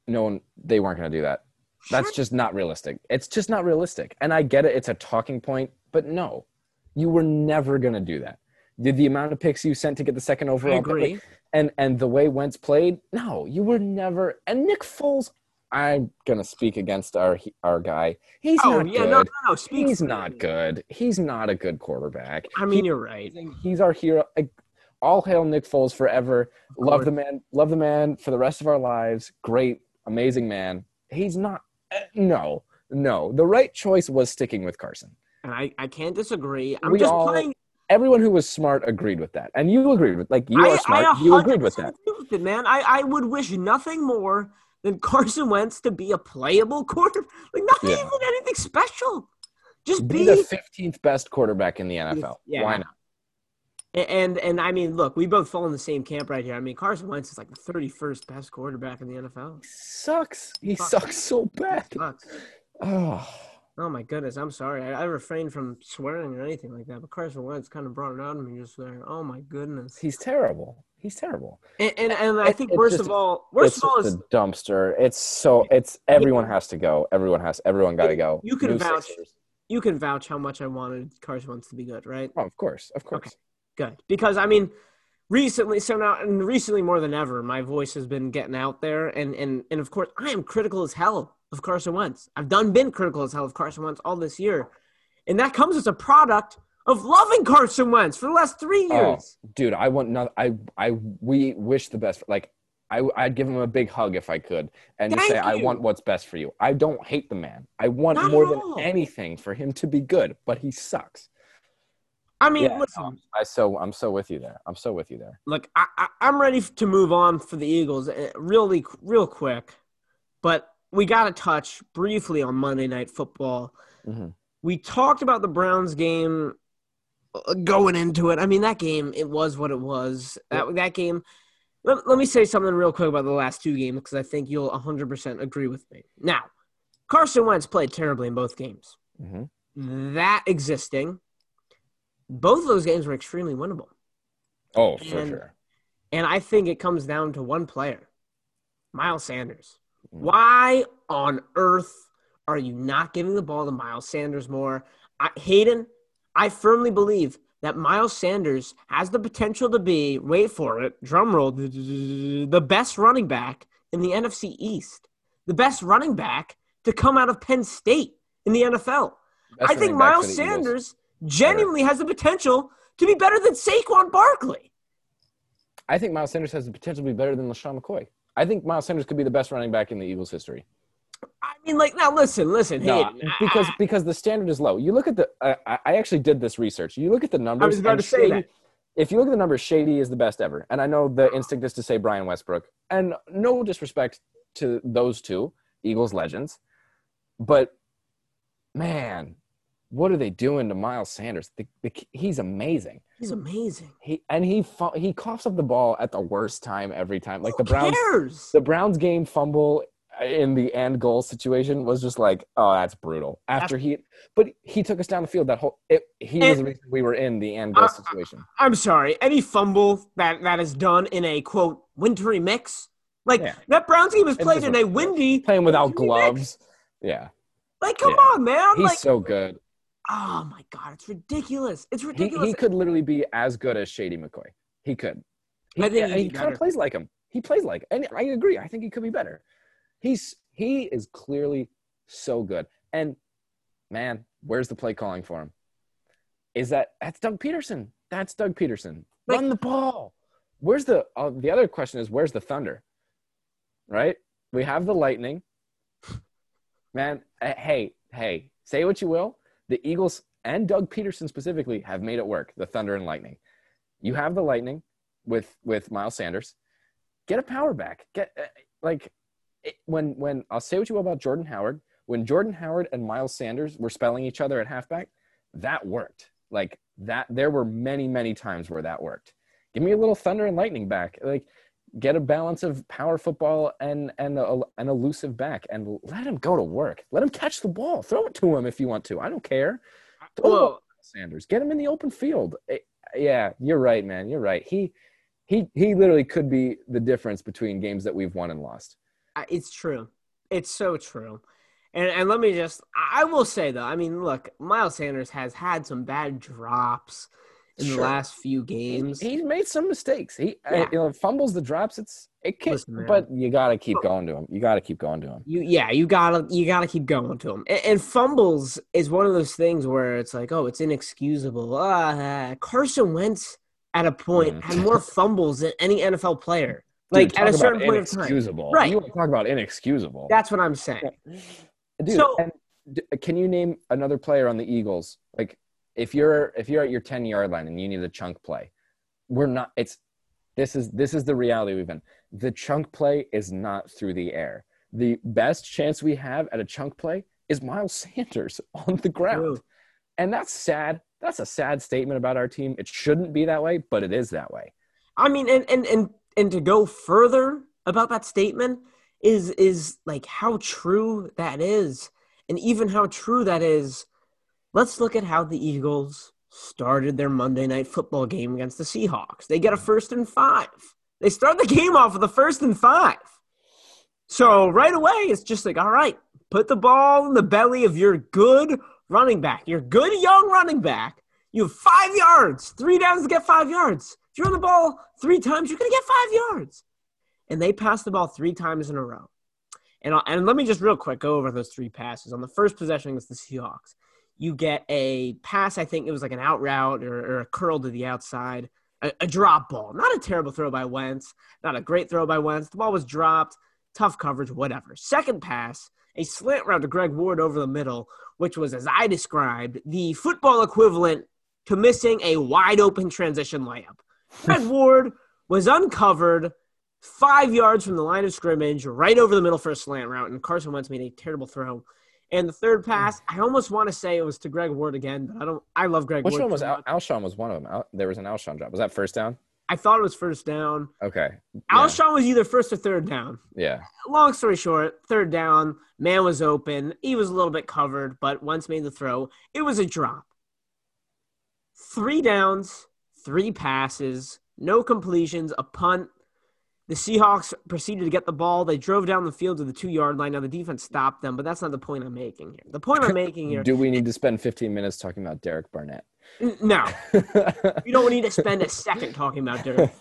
no one, they weren't going to do that. That's just not realistic. It's just not realistic. And I get it. It's a talking point, but no, you were never going to do that. Did the amount of picks you sent to get the second I overall pick, agree. and and the way Wentz played, no, you were never. And Nick Foles, I'm gonna speak against our our guy. He's Oh not yeah, good. no, no, no. Speak He's not good. He's not a good quarterback. I mean, you're right. He's our hero. All hail Nick Foles forever. Love the man. Love the man for the rest of our lives. Great, amazing man. He's not. eh, No, no. The right choice was sticking with Carson. And I, I can't disagree. I'm We just all- playing. Everyone who was smart agreed with that, and you agreed with. Like you I, are smart. You agreed with that. with it, man. I, I would wish nothing more than Carson Wentz to be a playable quarterback. <laughs> Like not Yeah. even anything special. Just Be be, the fifteenth best quarterback in the NFL. Yeah. Why not? And and I mean, look, we both fall in the same camp right here. I mean, Carson Wentz is like the 31st best quarterback in the NFL. He Sucks. He Fuck. sucks so bad. Sucks. Oh, Oh my goodness, I'm sorry. I, I refrained from swearing or anything like that, but Carson Wentz kind of brought it out of me just there. Oh my goodness. he's terrible. He's terrible. And and, and I think it's worst just- of all, worst of all is a dumpster. It's so. It's everyone has to go. Everyone has. Everyone got to go. You can New vouch. Sixers. you can vouch how much I wanted Carson Wentz to be good, right? Oh, of course, of course. Okay. Good. Because I mean, recently so now and recently more than ever, my voice has been getting out there and and and of course I am critical as hell of Carson Wentz. I've done been critical as hell of Carson Wentz all this year. And that comes as a product of loving Carson Wentz for the last three oh, years. dude, I want not. I I we wish the best. Like I, I'd give him a big hug if I could, and Thank say, "I want what's best for you." I don't hate the man. I want Not more than anything for him to be good, but he sucks. I mean, Yeah, listen, I so I'm so with you there. I'm so with you there. look, I, I, I'm ready to move on for the Eagles uh, really, real quick, but we got to touch briefly on Monday Night Football. Mhm. We talked about the Browns game uh, going into it. I mean, that game, it was what it was. That that game. Let, let me say something real quick about the last two games because I think you'll 100% agree with me. Now, Carson Wentz played terribly in both games. hmm That existing, both of those games were extremely winnable. Oh, for And- sure. And I think it comes down to one player, Miles Sanders. Mm. Why on earth are you not giving the ball to Miles Sanders more? I, Hayden, I firmly believe that Miles Sanders has the potential to be, wait for it, drum roll, the best running back in the NFC East, the best running back to come out of Penn State in the NFL. Best I think for Miles Sanders. Eagles. Genuinely has the potential to be better than Saquon Barkley. I think Miles Sanders has the potential to be better than LeSean McCoy. I think Miles Sanders could be the best running back in the Eagles' history. I mean, like, now listen, listen, No, Hayden. because I- because the standard is low. You look at the. I I- actually did this research. You look at the numbers. I was about to say Shady- that. If you look at the numbers, Shady is the best ever, and I know the instinct is to say Brian Westbrook, and no disrespect to those two Eagles legends, but man, what are they doing to Miles Sanders? The, the, he's amazing. he's amazing. He and he fu- he coughs up the ball at the worst time every time. Like Who the Browns, cares? the Browns game fumble in the end goal situation was just like, oh, that's brutal. After he, but he took us down the field that whole. It, he was the reason we were in the end goal Uh, situation. I'm sorry. Any fumble that that is done in a quote wintry mix, like Yeah. that Browns game was played in a windy. Playing without wintry mix. gloves. Yeah, Like, come Yeah. on, man. he's like, so good. Oh my god, it's ridiculous. It's ridiculous. he could literally be as good as Shady McCoy. He could. He, I think he'd he kind of plays like him. He plays like, and I agree. I think he could be better. He's he is clearly so good. And man, where's the play calling for him? Is that that's Doug Pederson? That's Doug Pederson. Like- Run the ball. Where's the uh, the other question is where's the thunder? Right? We have the lightning. Man, uh, hey, hey, say what you will. The Eagles and Doug Pederson specifically have made it work. The thunder and lightning. You have the lightning with with Miles Sanders. Get a power back. Get uh, like it, when when I'll say what you will about Jordan Howard. When Jordan Howard and Miles Sanders were spelling each other at halfback, that worked. Like that, there were many many times where that worked. Give me a little thunder and lightning back. Like get a balance of power football and and a, an elusive back, and let him go to work. Let him catch the ball. Throw it to him if you want to. I don't care. Throw Well, Sanders. Get him in the open field. Eh, yeah, you're right, man. You're right. He he he literally could be the difference between games that we've won and lost. It's true. It's so true. And and let me just I will say though, I mean, look, Miles Sanders has had some bad drops in the last few games. He's made some mistakes. He Yeah. you know fumbles the drops. It's it can, Listen, but you got to keep going to him. You got to keep going to him. You yeah, you gotta you gotta keep going to him. And, and fumbles is one of those things where it's like, oh, it's inexcusable. Uh, Carson Wentz at a point Mm. had more <laughs> fumbles than any NFL player. Like Dude, at a certain point of time. inexcusable. Right. You want to talk about inexcusable? That's what I'm saying. Dude, So- and can you name another player on the Eagles? Like if you're if you're at your 10 yard line and you need a chunk play, we're not it's this is this is the reality we've been. The chunk play is not through the air. The best chance we have at a chunk play is Miles <laughs> Sanders on the ground. True. And that's sad. That's a sad statement about our team. It shouldn't be that way, but it is that way. I mean, and and and and to go further about that statement is is like how true that is, and even how true that is. Let's look at how the Eagles started their Monday night football game against the Seahawks. They get a first and five. They start the game off with a first and five. So right away, it's just like, all right, put the ball in the belly of your good running back, your good young running back. You have five yards, three downs to get five yards. If you run the ball three times, you're going to get five yards. And they passed the ball three times in a row. And, and let me just real quick go over those three passes. On the first possession against the Seahawks, you get a pass, I think it was like an out route or, or a curl to the outside. a, a drop ball. Not a terrible throw by Wentz, not a great throw by Wentz. The ball was dropped, tough coverage, whatever. Second pass, a slant route to Greg Ward over the middle, which was, as I described, the football equivalent to missing a wide open transition layup. Greg <laughs> Ward was uncovered five yards from the line of scrimmage, right over the middle for a slant route, and Carson Wentz made a terrible throw. And the third hmm. pass, I almost want to say it was to Greg Ward again, but I don't. I love Greg Which Ward. one was Al-. Alshon? Was one of them? Al- there was an Alshon drop. Was that first down? I thought it was first down. Okay. Yeah. Alshon was either first or third down. Yeah. Long story short, third down, man was open. He was a little bit covered, but once made the throw, it was a drop. Three downs, three passes, no completions, a punt. The Seahawks proceeded to get the ball. They drove down the field to the two yard line. Now the defense stopped them, but that's not the point I'm making here. The point I'm <laughs> making here, Do we need to spend 15 minutes talking about Derek Barnett? No, <laughs> you don't need to spend a second talking about Derek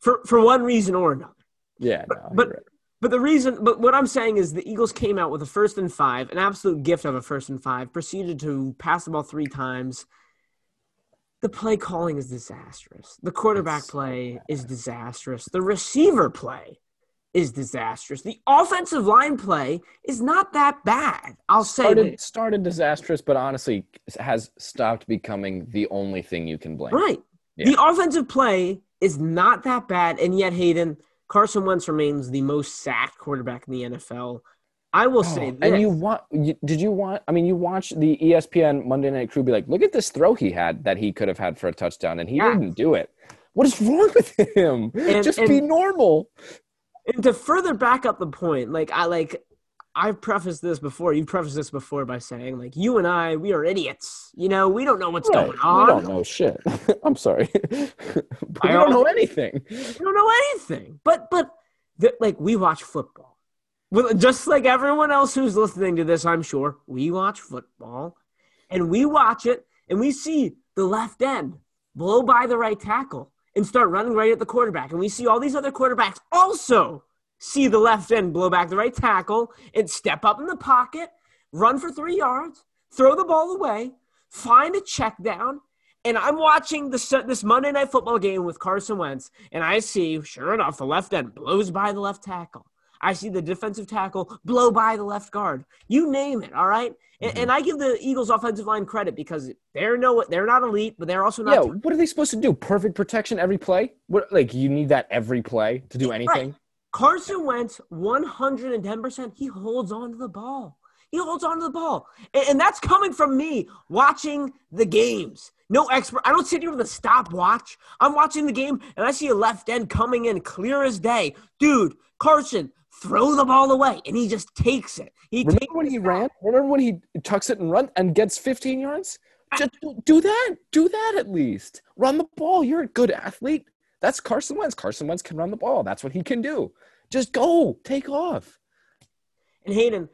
for for one reason or another. yeah. No, but- right. But the reason, but what I'm saying is the Eagles came out with a first and five, an absolute gift of a first and five, proceeded to pass the ball three times. The play calling is disastrous. The quarterback so play is disastrous. The receiver play is disastrous. The offensive line play is not that bad. I'll say started started disastrous, but honestly has stopped becoming the only thing you can blame. Right. Yeah. The offensive play is not that bad, and yet Hayden Carson Wentz remains the most sacked quarterback in the NFL. I will oh, say Oh, this. and you want? You, did you want? I mean, you watch the ESPN Monday Night Crew be like, "Look at this throw he had that he could have had for a touchdown, and he Yeah. didn't do it. What is wrong with him? And- Just and- be normal." and to further back up the point, like I like I've prefaced this before. You've prefaced this before by saying like you and I, we are idiots. You know, we don't know what's Right. going on. We don't know shit. <laughs> I'm sorry, <laughs> but we I don't know anything. We don't know anything. But but the, like we watch football. Well, just like everyone else who's listening to this, I'm sure we watch football, and we watch it, and we see the left end blow by the right tackle and start running right at the quarterback, and we see all these other quarterbacks also see the left end blow back the right tackle and step up in the pocket, run for three yards, throw the ball away, find a check down, and I'm watching this this Monday Night Football game with Carson Wentz, and I see, sure enough, the left end blows by the left tackle. I see the defensive tackle blow by the left guard. You name it, all right? And, and mm-hmm. I give the Eagles offensive line credit because they're no, they're not elite, but they're also not. Yeah, what are they supposed to do? Perfect protection every play? What like you need that every play to do anything? Right. Carson Wentz, 110%, he holds on to the ball. He holds on to the ball. And, and that's coming from me watching the games. No expert. I don't sit here with a stopwatch. I'm watching the game and I see a left end coming in clear as day. Dude, Carson, throw the ball away. And he just takes it. He Remember takes when he ran? Remember when he tucks it and runs and gets 15 yards? Just do- do that. Do that at least. Run the ball. You're a good athlete. That's Carson Wentz. Carson Wentz can run the ball. That's what he can do. Just go. Take off. And Hayden,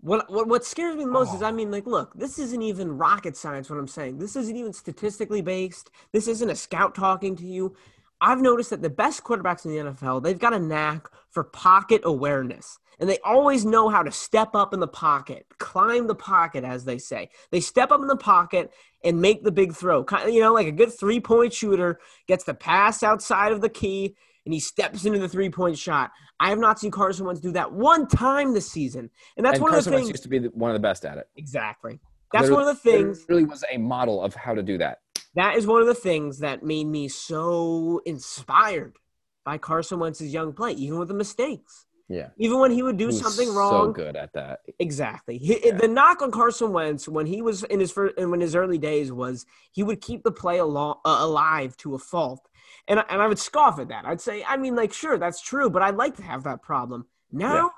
what, what what scares me the most is oh. I mean, like, look, this isn't even rocket science. What I'm saying, this isn't even statistically based. This isn't a scout talking to you. I've noticed that the best quarterbacks in the NFL, they've got a knack for pocket awareness. And they always know how to step up in the pocket, climb the pocket, as they say. They step up in the pocket and make the big throw. Kind of, you know, like a good three point shooter gets the pass outside of the key and he steps into the three point shot. I have not seen Carson Wentz do that one time this season. And that's and one Carson of the things. Wentz used to be the, one of the best at it. Exactly. That's one of the things. Really was a model of how to do that. That is one of the things that made me so inspired by Carson Wentz's young play, even with the mistakes. Yeah. Even when he would do He something So good at that. Exactly. He, The knock on Carson Wentz when he was in his first, when his early days was he would keep the play alo- uh, alive to a fault, and I- and I would scoff at that. I'd say, I mean, like, sure, that's true, but I'd like to have that problem. Now, Yeah.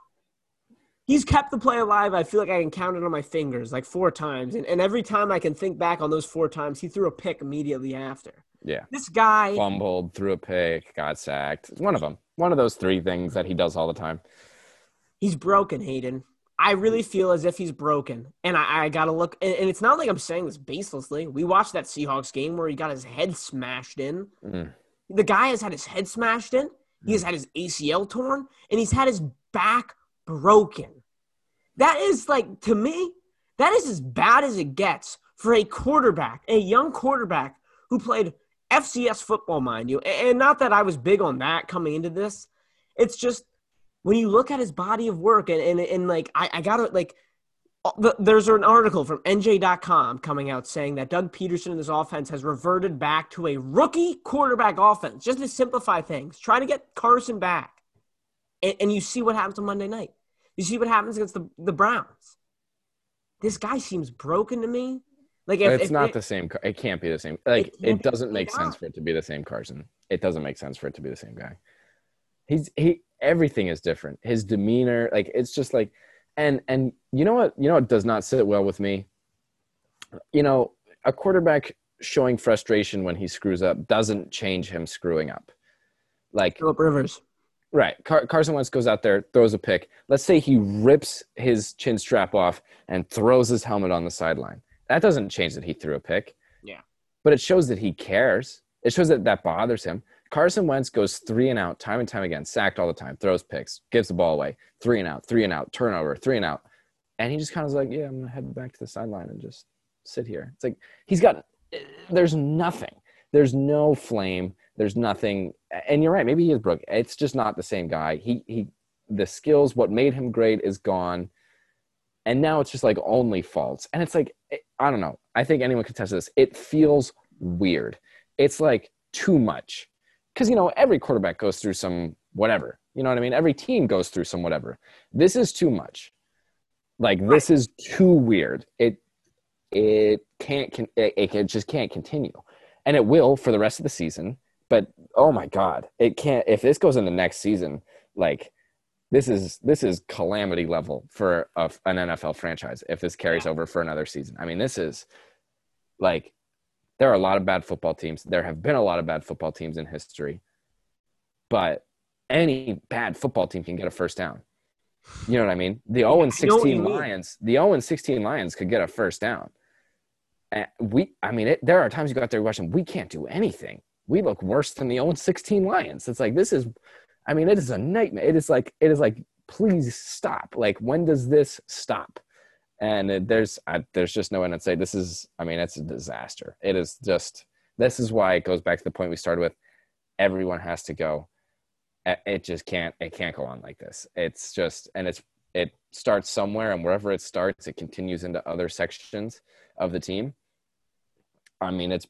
He's kept the play alive. I feel like I can count it on my fingers, like four times, and and every time I can think back on those four times, he threw a pick immediately after. Yeah. This guy, Fumbled, threw a pick, got sacked. It's one of them. One of those three things that he does all the time. he's broken, Hayden. I really feel as if he's broken. And I, I got to look. And, and it's not like I'm saying this baselessly. We watched that Seahawks game where he got his head smashed in. Mm. The guy has had his head smashed in, he has had his ACL torn, and he's had his back broken. That is like, to me, that is as bad as it gets for a quarterback, a young quarterback who played FCS football, mind you. And not that I was big on that coming into this. It's just when you look at his body of work and, and, and like, I, I got to, like, uh, there's an article from NJ.com coming out saying that Doug Pederson and this offense has reverted back to a rookie quarterback offense, just to simplify things, trying to get Carson back. And, and you see what happens on Monday night. You see what happens against the, the Browns. This guy seems broken to me. Like if, it's if not it, the same. It can't be the same. Like It it, doesn't make sense for it to be the same Carson. It doesn't make sense for it to be the same guy. He's he. Everything is different. His demeanor, like it's just like, and and you know what? You know what does not sit well with me. You know, a quarterback showing frustration when he screws up doesn't change him screwing up. Like Philip Rivers. Right. Car- Carson Wentz goes out there, throws a pick. Let's say he rips his chin strap off and throws his helmet on the sideline. That doesn't change that he threw a pick. Yeah. But it shows that he cares. It shows that that bothers him. Carson Wentz goes three and out time and time again, sacked all the time, throws picks, gives the ball away, three and out, three and out, turnover, three and out. And he just kind of like, yeah, I'm going to head back to the sideline and just sit here. It's like he's got, there's nothing. There's no flame. There's nothing. And you're right. Maybe he is broke. It's just not the same guy. He, he, the skills, what made him great is gone. And now it's just like only faults. And it's like, I don't know. I think anyone can test this. It feels weird. It's like too much. Because, you know, every quarterback goes through some whatever. You know what I mean? Every team goes through some whatever. This is too much. Like, this is too weird. It, it can't, it, it can- just can't continue. And it will for the rest of the season. But oh my God, it can't. If this goes into next season, like, this is this is calamity level for a, an NFL franchise if this carries over for another season. I mean, this is like there are a lot of bad football teams. There have been a lot of bad football teams in history, but any bad football team can get a first down. You know what I mean? The 0 and I know what you 16. Lions, the 0 and 16 Lions could get a first down. And we, I mean, it, there are times you go out there watching, we can't do anything. We look worse than the 0 and 16 Lions. It's like this is I mean, it is a nightmare. It is like it is like please stop. Like when does this stop? And there's I, there's just no end to say this is. I mean, it's a disaster. It is just. This is why it goes back to the point we started with. Everyone has to go. It just can't. It can't go on like this. It's just and it's it starts somewhere and wherever it starts, it continues into other sections of the team. I mean, it's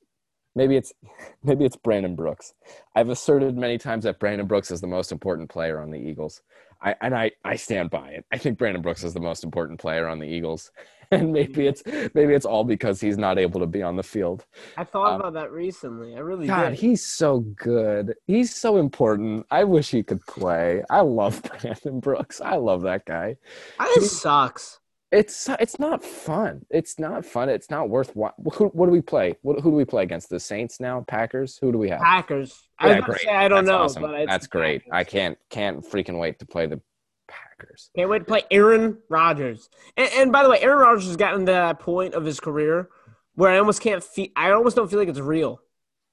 maybe it's <laughs> maybe it's Brandon Brooks. I've asserted many times that Brandon Brooks is the most important player on the Eagles. I and I, I stand by it. I think Brandon Brooks is the most important player on the Eagles. <laughs> And maybe it's maybe it's all because he's not able to be on the field. I thought Um, about that recently. I really God, did. he's so good. He's so important. I wish he could play. I love <laughs> Brandon Brooks. I love that guy. I just sucks. It's it's not fun. It's not fun. It's not worth. What, who, what do we play? What, who do we play against? The Saints now? Packers? Who do we have? Packers. I Yeah, about great. I don't That's know, awesome. but it's That's great. I can't can't freaking wait to play the Packers. Can't wait to play Aaron Rodgers. And, and by the way, Aaron Rodgers has gotten to that point of his career where I almost can't feel. I almost don't feel like it's real.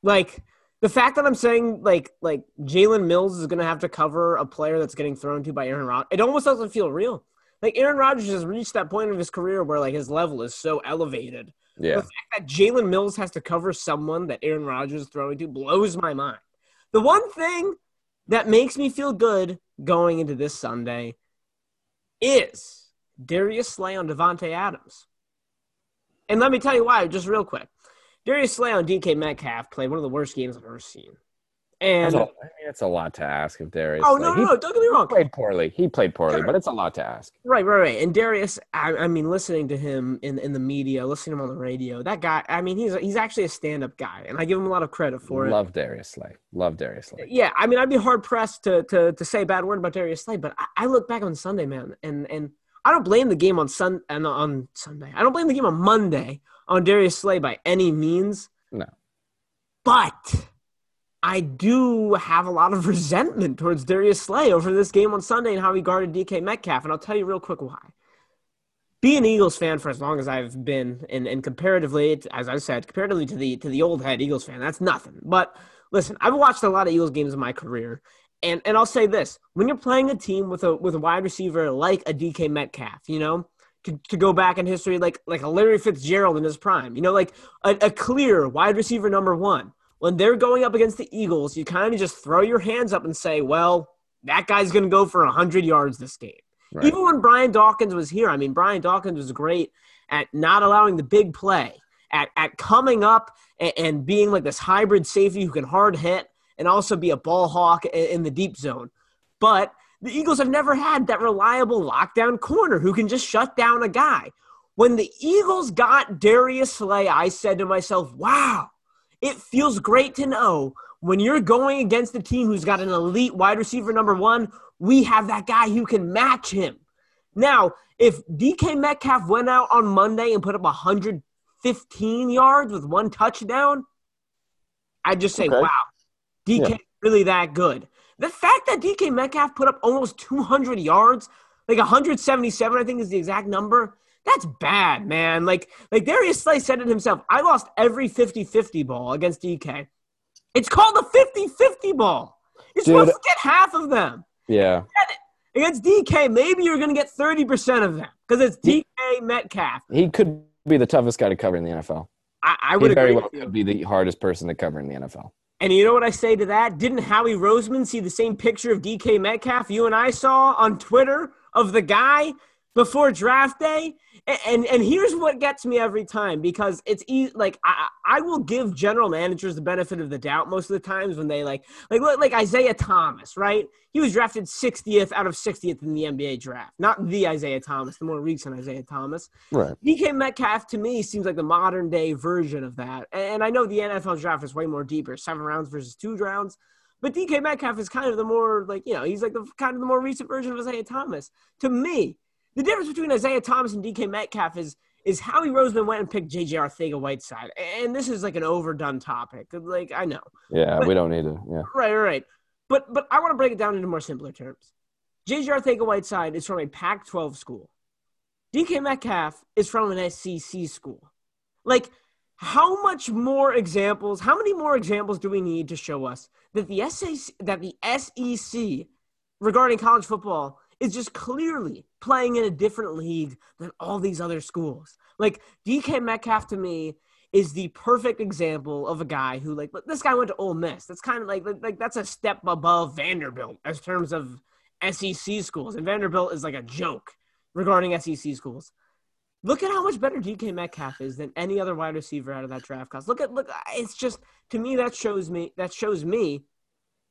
Like the fact that I'm saying like like Jalen Mills is going to have to cover a player that's getting thrown to by Aaron Rodgers. It almost doesn't feel real. Like Aaron Rodgers has reached that point of his career where like his level is so elevated. Yeah, The fact that Jalen Mills has to cover someone that Aaron Rodgers is throwing to blows my mind. The one thing that makes me feel good going into this Sunday is Darius Slay on Davante Adams. And let me tell you why, just real quick. Darius Slay on DK Metcalf played one of the worst games I've ever seen. And that's a, I mean, it's a lot to ask of Darius. oh Slay. no, no, no, don't get me wrong. played poorly. He played poorly, Sure. but it's a lot to ask. Right, right, right. And Darius, I, I mean, listening to him in in the media, listening to him on the radio, that guy, I mean, he's he's actually a stand up guy, and I give him a lot of credit for it. Love Darius Slay. Love Darius Slay. Yeah, I mean, I'd be hard pressed to to to say a bad word about Darius Slay, but I, I look back on Sunday, man, and and I don't blame the game on Sun and on Sunday. I don't blame the game on Monday on Darius Slay by any means. No. but I do have a lot of <laughs> resentment towards Darius Slay over this game on Sunday and how he guarded DK Metcalf, and I'll tell you real quick why. Being an Eagles fan for as long as I've been, and, and comparatively, as I said, comparatively to the to the old head Eagles fan, that's nothing. But listen, I've watched a lot of Eagles games in my career, and and I'll say this: when you're playing a team with a with a wide receiver like a DK Metcalf, you know, to, to go back in history, like like a Larry Fitzgerald in his prime. You know, like a, a clear wide receiver number one. When they're going up against the Eagles, you kind of just throw your hands up and say, "Well, that guy's going to go for hundred yards this game." Right. Even when Brian Dawkins was here, I mean, Brian Dawkins was great at not allowing the big play, at at coming up and, and being like this hybrid safety who can hard hit and also be a ball hawk in, in the deep zone. But the Eagles have never had that reliable lockdown corner who can just shut down a guy. When the Eagles got Darius Slay, I said to myself, wow, it feels great to know when you're going against a team who's got an elite wide receiver number one, we have that guy who can match him. Now, if DK Metcalf went out on Monday and put up 115 yards with one touchdown, I'd just say, okay. wow, DK yeah. really that good. The fact that DK Metcalf put up almost 200 yards, like 177, I think is the exact number. That's bad, man. Like, like Darius Slay said it himself. I lost every 50-50 ball against DK. It's called a 50-50 ball. You're Dude, supposed to get half of them. Yeah. Against DK, maybe you're going to get 30% of them because it's DK Metcalf. He could be the toughest guy to cover in the NFL. I, I would he very well could be the hardest person to cover in the NFL. And you know what I say to that? Didn't Howie Roseman see the same picture of DK Metcalf you and I saw on Twitter of the guy before draft day? And and here's what gets me every time because it's easy. Like I, I will give general managers the benefit of the doubt most of the times when they like like like Isaiah Thomas, right? He was drafted 60th out of 60th in the NBA draft, not the Isaiah Thomas, the more recent Isaiah Thomas. Right. DK Metcalf to me seems like the modern day version of that, and I know the NFL draft is way more deeper, seven rounds versus two rounds. But DK Metcalf is kind of the more like you know he's like the kind of the more recent version of Isaiah Thomas. To me, the difference between Isaiah Thomas and DK Metcalf is is Howie Roseman went and picked JJ Arcega-Whiteside, and this is like an overdone topic. Like I know. Yeah, but, we don't need to. Yeah. Right, right. But but I want to break it down into more simpler terms. JJ Arcega-Whiteside is from a Pac-12 school. DK Metcalf is from an SEC school. Like, how much more examples? How many more examples do we need to show us that the SEC that the SEC regarding college football is just clearly playing in a different league than all these other schools. Like DK Metcalf to me is the perfect example of a guy who like this guy went to Ole Miss. That's kind of like like that's a step above Vanderbilt as terms of SEC schools, and Vanderbilt is like a joke regarding SEC schools. Look at how much better DK Metcalf is than any other wide receiver out of that draft class. Look at look, it's just to me that shows me that shows me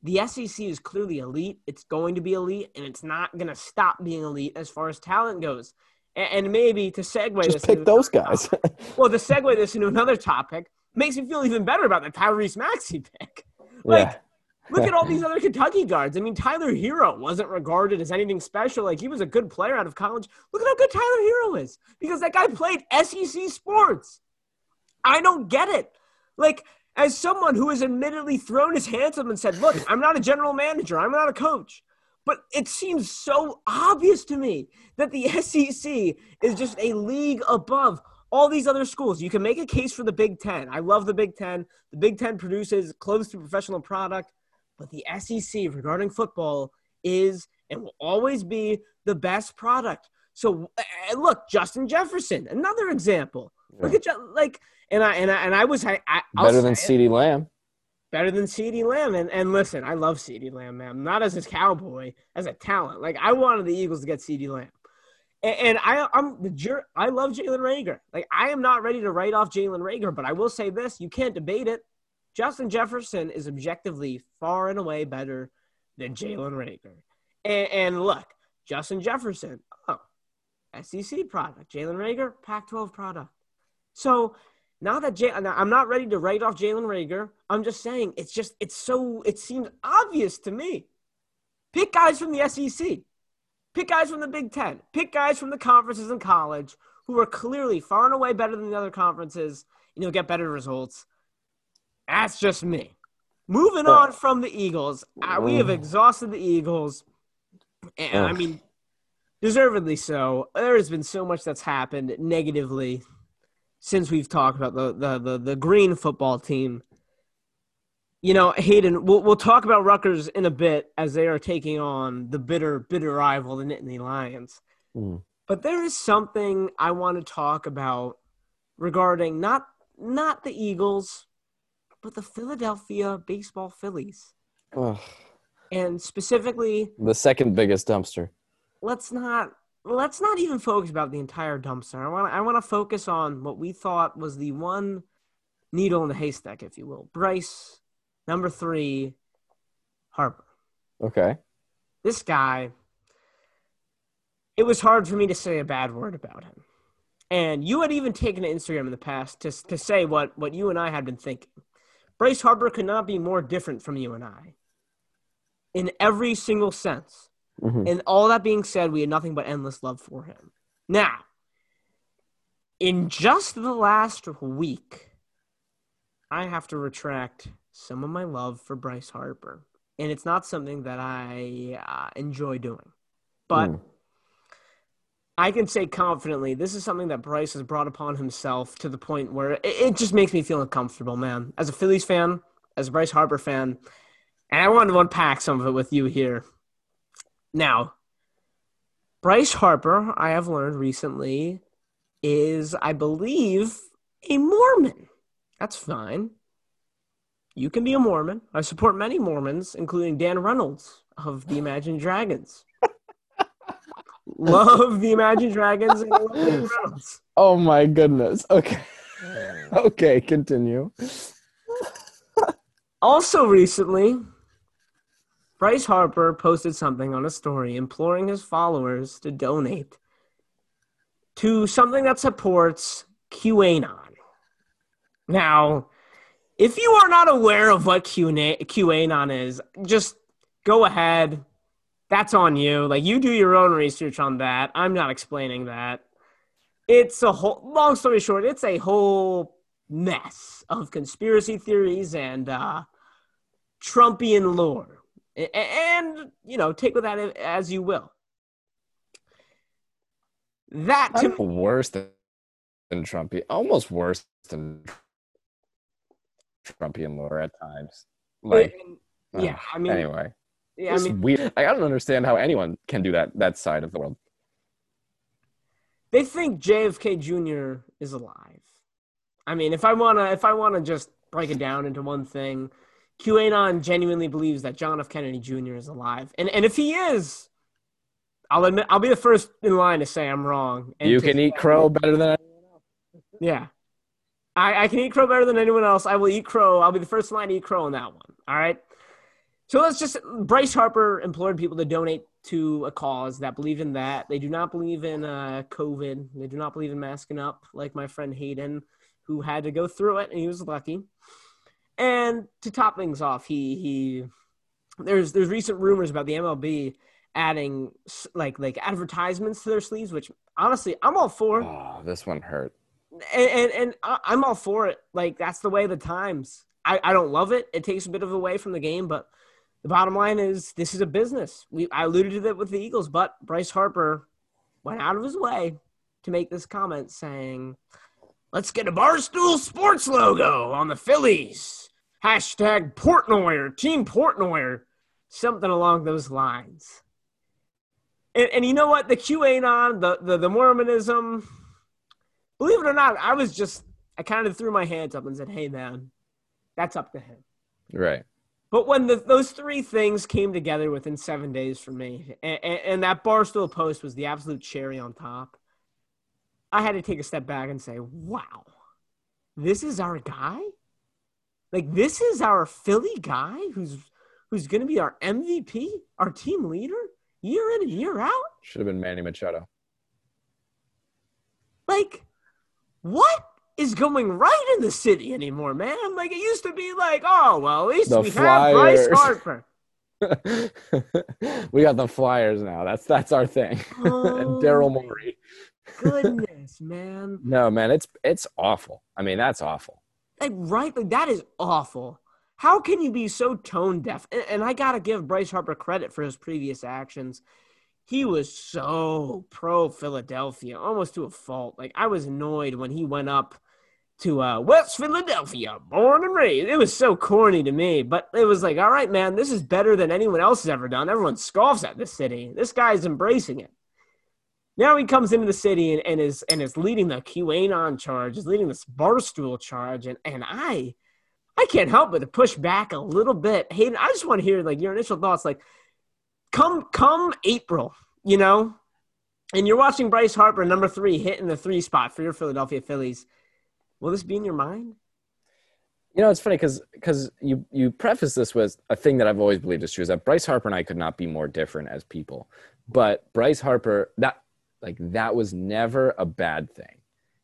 the SEC is clearly elite. It's going to be elite, and it's not going to stop being elite as far as talent goes. And, and maybe to segue Just this, pick those guys. well, to segue this into another topic makes me feel even better about the Tyrese Maxey pick. Like, yeah. look at all these <laughs> other Kentucky guards. I mean, Tyler Herro wasn't regarded as anything special. Like he was a good player out of college. Look at how good Tyler Herro is because that guy played SEC sports. I don't get it. Like as someone who has admittedly thrown his hands up and said, Look, I'm not a general manager, I'm not a coach. But it seems so obvious to me that the <laughs> SEC is just a league above all these other schools. You can make a case for the Big Ten. I love the Big Ten. The Big Ten produces close to professional product, but the SEC regarding football is and will always be the best product. So eh, look, Justin Jefferson, another example. Yeah. Look at like and I and I and I was I, I better than CeeDee Lamb. Better than CeeDee Lamb, and and listen, I love CeeDee Lamb, man. Not as his cowboy, as a talent. Like I wanted the Eagles to get CeeDee Lamb, and, and I I'm the jur- I love Jalen Reagor. Like I am not ready to write off Jalen Reagor, but I will say this: you can't debate it. Justin Jefferson is objectively far and away better than Jalen Reagor. And, and look, Justin Jefferson, oh, SEC product. Jalen Reagor, Pac-12 product. So now that Jay, I'm not ready to write off Jalen Reagor. I'm just saying it's just it's so it seems obvious to me. Pick guys from the SEC. Pick guys from the Big Ten. Pick guys from the conferences in college who are clearly far and away better than the other conferences. And you'll get better results. That's just me. Moving on from the Eagles, uh, we have exhausted the Eagles. And I mean, deservedly so. There's been so much that's happened negatively since we've talked about the the the, the green football team. You know, Hayden, we'll we'll talk about Rutgers in a bit as they are taking on the bitter bitter rival, the Nittany Lions. Mm. But there is something I want to talk about regarding not not the Eagles, but the Philadelphia baseball Phillies. Ugh. And specifically, the second biggest dumpster. let's not let's not even focus about the entire dumpster. I want I want to focus on what we thought was the one needle in the haystack, if you will. Bryce, number three, Harper. Okay. This guy. It was hard for me to say a bad word about him. And you had even taken to Instagram in the past to, to say what, what you and I had been thinking. Bryce Harper could not be more different from you and I in every single sense. Mhm. And all that being said, we had nothing but endless love for him. Now, in just the last week, I have to retract some of my love for Bryce Harper. And it's not something that I uh, enjoy doing. But Mm. I can say confidently, this is something that Bryce has brought upon himself to the point where it, it just makes me feel uncomfortable, man. As a Phillies fan, as a Bryce Harper fan, and I wanted to unpack some of it with you here. Now, Bryce Harper, I have learned recently, is, I believe, a Mormon. That's fine. You can be a Mormon. I support many Mormons, including Dan Reynolds of the Imagine Dragons. love the Imagine Dragons and love Dan Reynolds. Oh my goodness. Okay. <laughs> okay, continue. Also, recently, Bryce Harper posted something on a story imploring his followers to donate to something that supports QAnon. Now, if you are not aware of what QAnon is, just go ahead. That's on you. Like, you do your own research on that. I'm not explaining that. It's a whole, long story short, it's a whole mess of conspiracy theories and uh, Trumpian lore. And, you know, take with that as you will. That to I'm worse than, than Trumpy. Almost worse than Trumpy and Laura at times. Like, yeah, ugh, I mean, anyway, yeah, I mean, weird. Like, I don't understand how anyone can do that that side of the world. they think JFK Jr. is alive. I mean, if I wanna, if I wanna just break it down into one thing, QAnon genuinely believes that John F. Kennedy Jr. is alive, and and if he is, I'll admit, I'll be the first in line to say I'm wrong. And you can eat crow better than anyone else. Yeah. I, I can eat crow better than anyone else. I will eat crow. I'll be the first in line to eat crow on that one. All right. So let's just Bryce Harper implored people to donate to a cause that believed in that. They do not believe in uh, COVID. They do not believe in masking up, like my friend Hayden, who had to go through it and he was lucky. And to top things off, he he there's there's recent rumors about the MLB adding like like advertisements to their sleeves, which honestly I'm all for Oh, this one hurt. and, and, and I- I'm all for it. Like that's the way the times. I, I don't love it. It takes a bit of away from the game, but the bottom line is this is a business. We I alluded to that with the Eagles, but Bryce Harper went out of his way to make this comment saying, "Let's get a Barstool Sports logo on the Phillies." Hashtag Portnoy Team Portnoy, something along those lines. And, and you know what? The QAnon, the, the the Mormonism, believe it or not, I was just I kind of threw my hands up and said, "Hey, man, that's up to him." Right. But when the, those three things came together within seven days for me, and, and, and that Barstool post was the absolute cherry on top, I had to take a step back and say, "Wow, this is our guy. Like this is our Philly guy who's who's going to be our MVP, our team leader, year in and year out." Should have been Manny Machado. like what is going right in the city anymore, man? Like it used to be like, oh well, at least The we have Bryce Flyers. Harper. <laughs> we got the Flyers now. That's that's our thing. <laughs> and oh Daryl Oh Morey. <laughs> Goodness, man. No, man, it's it's awful. I mean, that's awful. Like right, like that is awful. How can you be so tone deaf? And, and I gotta give Bryce Harper credit for his previous actions. He was so pro Philadelphia, almost to a fault. Like I was annoyed when he went up to uh, West Philadelphia, born and raised. It was so corny to me, but it was like, all right, man, this is better than anyone else has ever done. Everyone scoffs at this city. This guy's embracing it. Now he comes into the city and, and is and is leading the QAnon charge, is leading this barstool charge, and and I I can't help but to push back a little bit. Hayden, I just want to hear like your initial thoughts. Like, come come April, you know, and you're watching Bryce Harper, number three, hitting the three spot for your Philadelphia Phillies. Will this be in your mind? You know, it's funny because because you you preface this with a thing that I've always believed is true is that Bryce Harper and I could not be more different as people. But Bryce Harper, that like that was never a bad thing.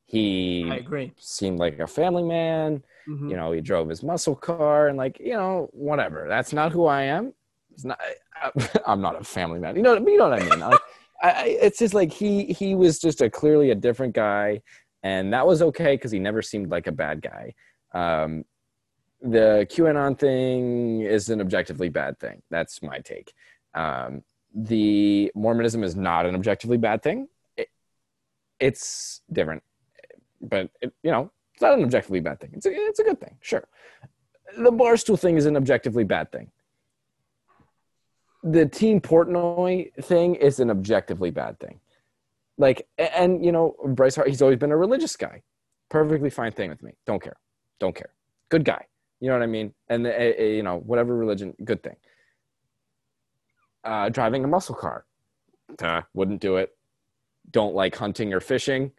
He I agree. seemed like a family man. Mhm. You know, he drove his muscle car and like, you know, whatever. That's not who I am. It's not. <laughs> I'm not a family man. You know, you know what I mean. Like, I, I, it's just like he he was just a clearly a different guy, and that was okay because he never seemed like a bad guy. Um, the QAnon thing is an objectively bad thing. That's my take. Um, the Mormonism is not an objectively bad thing. It, it's different, but it, you know, it's not an objectively bad thing. It's a, it's a good thing, sure. The barstool thing is an objectively bad thing. The Team Portnoy thing is an objectively bad thing. Like, and you know, Bryce Hart, he's always been a religious guy. Perfectly fine thing with me. Don't care. Don't care. Good guy. You know what I mean? And uh, you know, whatever religion, good thing. Uh, driving a muscle car, uh, wouldn't do it. Don't like hunting or fishing,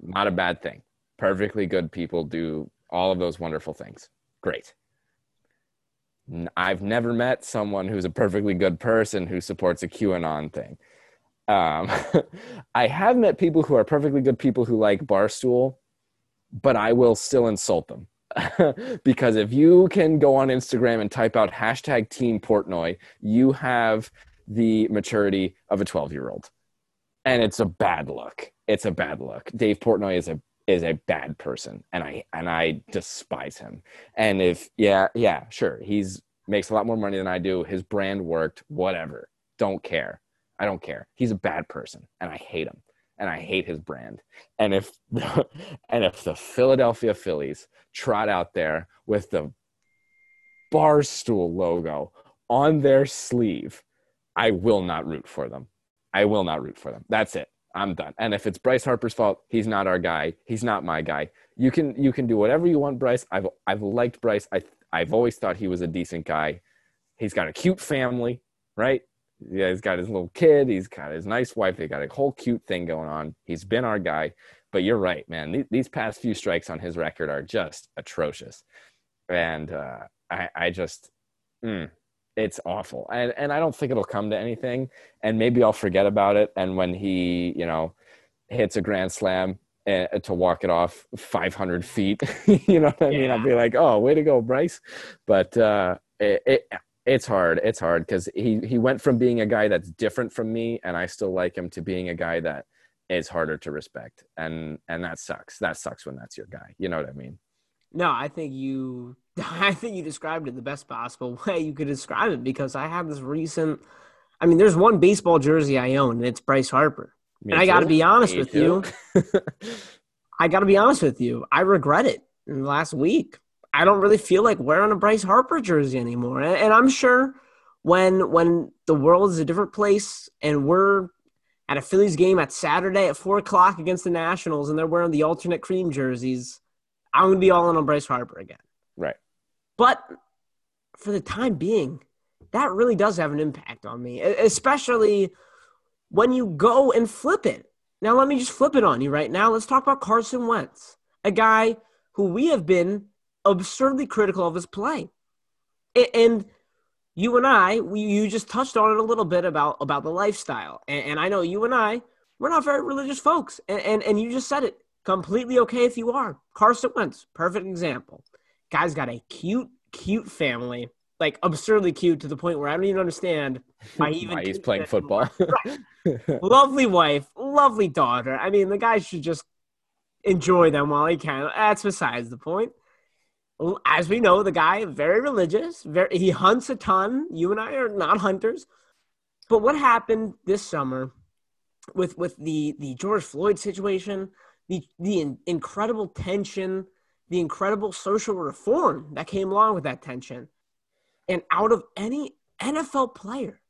not a bad thing. Perfectly good people do all of those wonderful things. Great. I've never met someone who's a perfectly good person who supports a QAnon thing. Um, <laughs> I have met people who are perfectly good people who like Barstool, but I will still insult them. <laughs> because if you can go on Instagram and type out hashtag Team Portnoy, you have the maturity of a 12 year old. And it's a bad look. It's a bad look. Dave Portnoy is a is a bad person and I and I despise him. And if yeah, yeah, sure. He's makes a lot more money than I do. His brand worked, whatever. Don't care. I don't care. He's a bad person and I hate him and I hate his brand. And if <laughs> and if the Philadelphia Phillies trot out there with the Barstool logo on their sleeve, I will not root for them. I will not root for them. That's it. I'm done. And if it's Bryce Harper's fault, he's not our guy. He's not my guy. You can you can do whatever you want, Bryce. I've I've liked Bryce. I I've always thought he was a decent guy. He's got a cute family, right? Yeah, he's got his little kid. He's got his nice wife. They got a whole cute thing going on. He's been our guy. But you're right, man. These, these past few strikes on his record are just atrocious, and uh, I I just mm, it's awful. And and I don't think it'll come to anything. And maybe I'll forget about it. And when he you know hits a grand slam uh, to walk it off 500 feet, <laughs> you know what I mean? I'll be like, oh, way to go, Bryce. But uh, it, it it's hard. It's hard because he he went from being a guy that's different from me, and I still like him, to being a guy that is harder to respect, and and that sucks. That sucks when that's your guy. You know what I mean? No, I think you <laughs> I think you described it the best possible <laughs> way you could describe it because I have this recent I mean, there's one baseball jersey I own, and it's Bryce Harper. Me and I got to be honest Me with too. you. <laughs> I got to be honest with you. I regret it in the last week. I don't really feel like wearing a Bryce Harper jersey anymore. And, and I'm sure when when the world is a different place and we're at a Phillies game at Saturday at four o'clock against the Nationals and they're wearing the alternate cream jerseys, I'm gonna be all in on Bryce Harper again. Right. But for the time being, that really does have an impact on me, especially when you go and flip it. Now, let me just flip it on you right now. Let's talk about Carson Wentz, a guy who we have been absurdly critical of his play. And you and I, we, you just touched on it a little bit about, about the lifestyle. And, and I know you and I, we're not very religious folks. And, and, and you just said it completely okay if you are. Carson Wentz, perfect example. Guy's got a cute, cute family, like absurdly cute to the point where I don't even understand why <laughs> even Why he's playing football. <laughs> lovely wife, lovely daughter. I mean, the guy should just enjoy them while he can. That's besides the point. As we know, the guy very religious. Very he hunts a ton. You and I are not hunters. But what happened this summer with with the the George Floyd situation, the the in, incredible tension, the incredible social reform that came along with that tension, and out of any NFL player,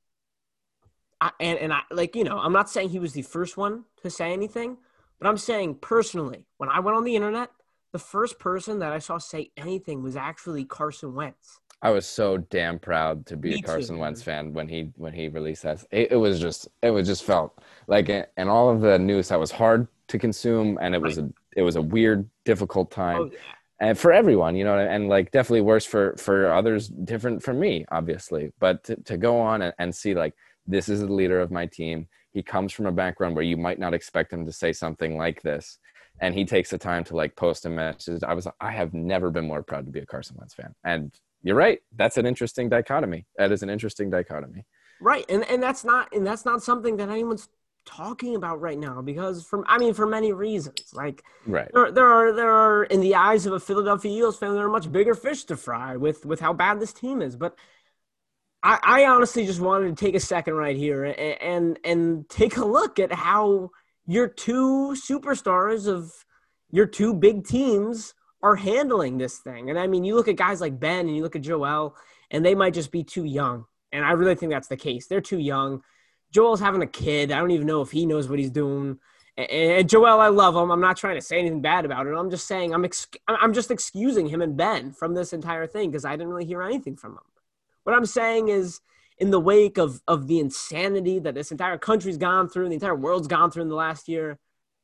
I, and and I like you know I'm not saying he was the first one to say anything, but I'm saying personally when I went on the internet, the first person that I saw say anything was actually Carson Wentz. I was so damn proud to be Me a Carson too. Wentz fan when he when he released that. It, it was just it was just felt like and all of the news that was hard to consume and it was a it was a weird difficult time Oh, yeah. and for everyone you know and like definitely worse for for others different from me obviously but to, to go on and, and see like this is the leader of my team he comes from a background where you might not expect him to say something like this and he takes the time to like post a message i was i have never been more proud to be a carson wentz fan. And you're right that's an interesting dichotomy. That is an interesting dichotomy. Right, and and that's not and that's not something that anyone's talking about right now because from I mean for many reasons. Like right. there, there are there are in the eyes of a Philadelphia Eagles fan there are much bigger fish to fry with with how bad this team is. But I, I honestly just wanted to take a second right here and, and and take a look at how your two superstars of your two big teams are handling this thing. And I mean, you look at guys like Ben and you look at Joel, and they might just be too young. And I really think that's the case. They're too young. Joel's having a kid. I don't even know if he knows what he's doing. And, Joel, I love him. I'm not trying to say anything bad about it. I'm just saying I'm ex- I'm just excusing him and Ben from this entire thing because I didn't really hear anything from them. What I'm saying is, in the wake of of the insanity that this entire country's gone through, and the entire world's gone through in the last year,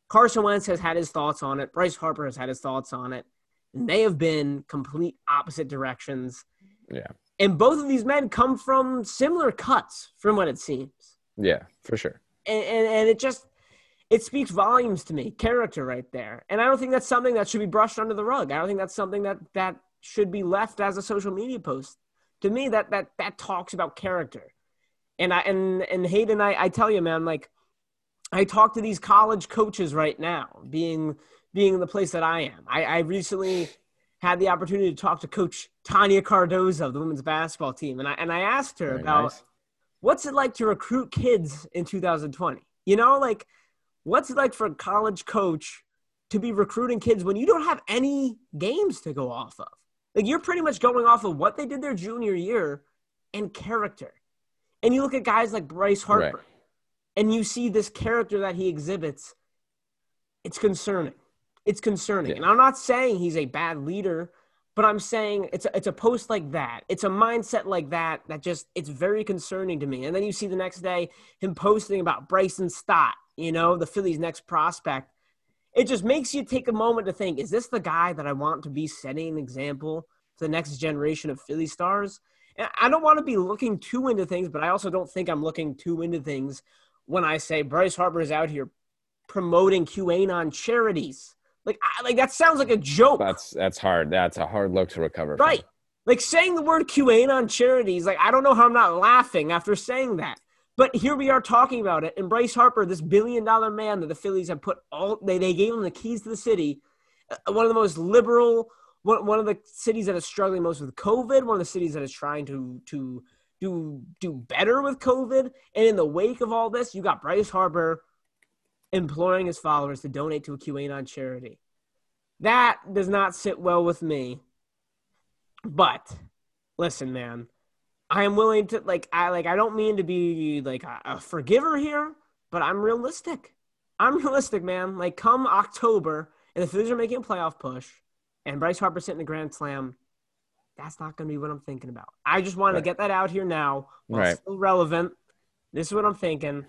Carson Wentz has had his thoughts on it. Bryce Harper has had his thoughts on it, and they have been complete opposite directions. yeah And both of these men come from similar cuts, from what it seems. yeah for sure And, and, and it just it speaks volumes to me, character right there. And I don't think that's something that should be brushed under the rug. I don't think that's something that that should be left as a social media post. To me, that that that talks about character. And I and and Hayden, I, I tell you, man, like I talk to these college coaches right now, being being in the place that I am. I, I recently had the opportunity to talk to Coach Tonya Cardoza of the women's basketball team, and I and I asked her Very about nice. what's it like to recruit kids in 2020? You know, like what's it like for a college coach to be recruiting kids when you don't have any games to go off of? Like you're pretty much going off of what they did their junior year and character. And you look at guys like Bryce Harper Right. and you see this character that he exhibits. It's concerning. It's concerning. Yeah. And I'm not saying he's a bad leader, but I'm saying it's a, it's a post like that. It's a mindset like that that just it's very concerning to me. And then you see the next day him posting about Bryson Stott, you know, the Phillies' next prospect. It just makes you take a moment to think, is this the guy that I want to be setting an example to the next generation of Philly stars? And I don't want to be looking too into things, but I also don't think I'm looking too into things when I say Bryce Harper is out here promoting QAnon charities. Like, I, like that sounds like a joke. that's that's hard that's a hard look to recover from. Right. Like saying the word QAnon charities, like I don't know how I'm not laughing after saying that. But here we are talking about it. And Bryce Harper, this billion dollar man that the Phillies have put all they, they gave him the keys to the city, uh, one of the most liberal, one, one of the cities that is struggling most with COVID, one of the cities that is trying to to do do better with COVID. And in the wake of all this, you got Bryce Harper imploring his followers to donate to a QAnon charity. That does not sit well with me. But listen, man, I am willing to like I like I don't mean to be like a, a forgiver here, but I'm realistic. I'm realistic, man. Like come October and the Phillies are making a playoff push and Bryce Harper sitting the grand slam, that's not gonna be what I'm thinking about. I just want Right. to get that out here now while Right. still relevant. This is what I'm thinking.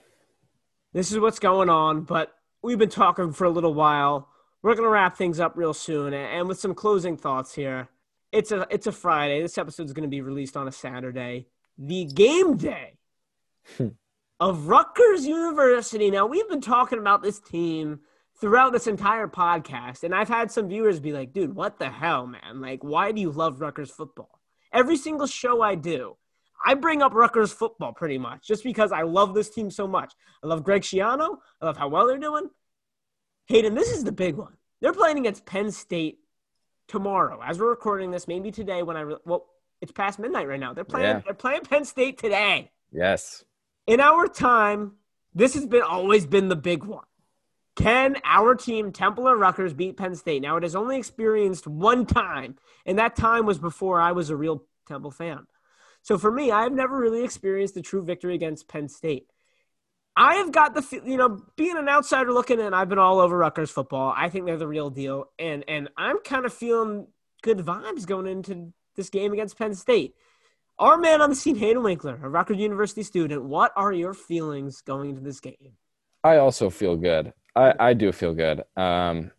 This is what's going on, but we've been talking for a little while. We're gonna wrap things up real soon, and with some closing thoughts here. It's a it's a Friday. This episode is gonna be released on a Saturday. The game day hmm. of Rutgers University. Now we've been talking about this team throughout this entire podcast, and I've had some viewers be like, "Dude, what the hell, man? Like, why do you love Rutgers football?" Every single show I do, I bring up Rutgers football pretty much just because I love this team so much. I love Greg Schiano. I love how well they're doing. Hayden, this is the big one. They're playing against Penn State tomorrow. As we're recording this, maybe today when I re- well, it's past midnight right now. They're playing. Yeah. They're playing Penn State today. Yes. In our time, this has been always been the big one. Can our team, Temple or Rutgers, beat Penn State? Now it has only experienced one time, and that time was before I was a real Temple fan. So for me, I've never really experienced a true victory against Penn State. I have got the you know being an outsider looking in. I've been all over Rutgers football. I think they're the real deal, and and I'm kind of feeling good vibes going into this game against Penn State. Our man on the scene, Hayden Winkler, a Rutgers University student. What are your feelings going into this game? I also feel good. I, I do feel good. Um,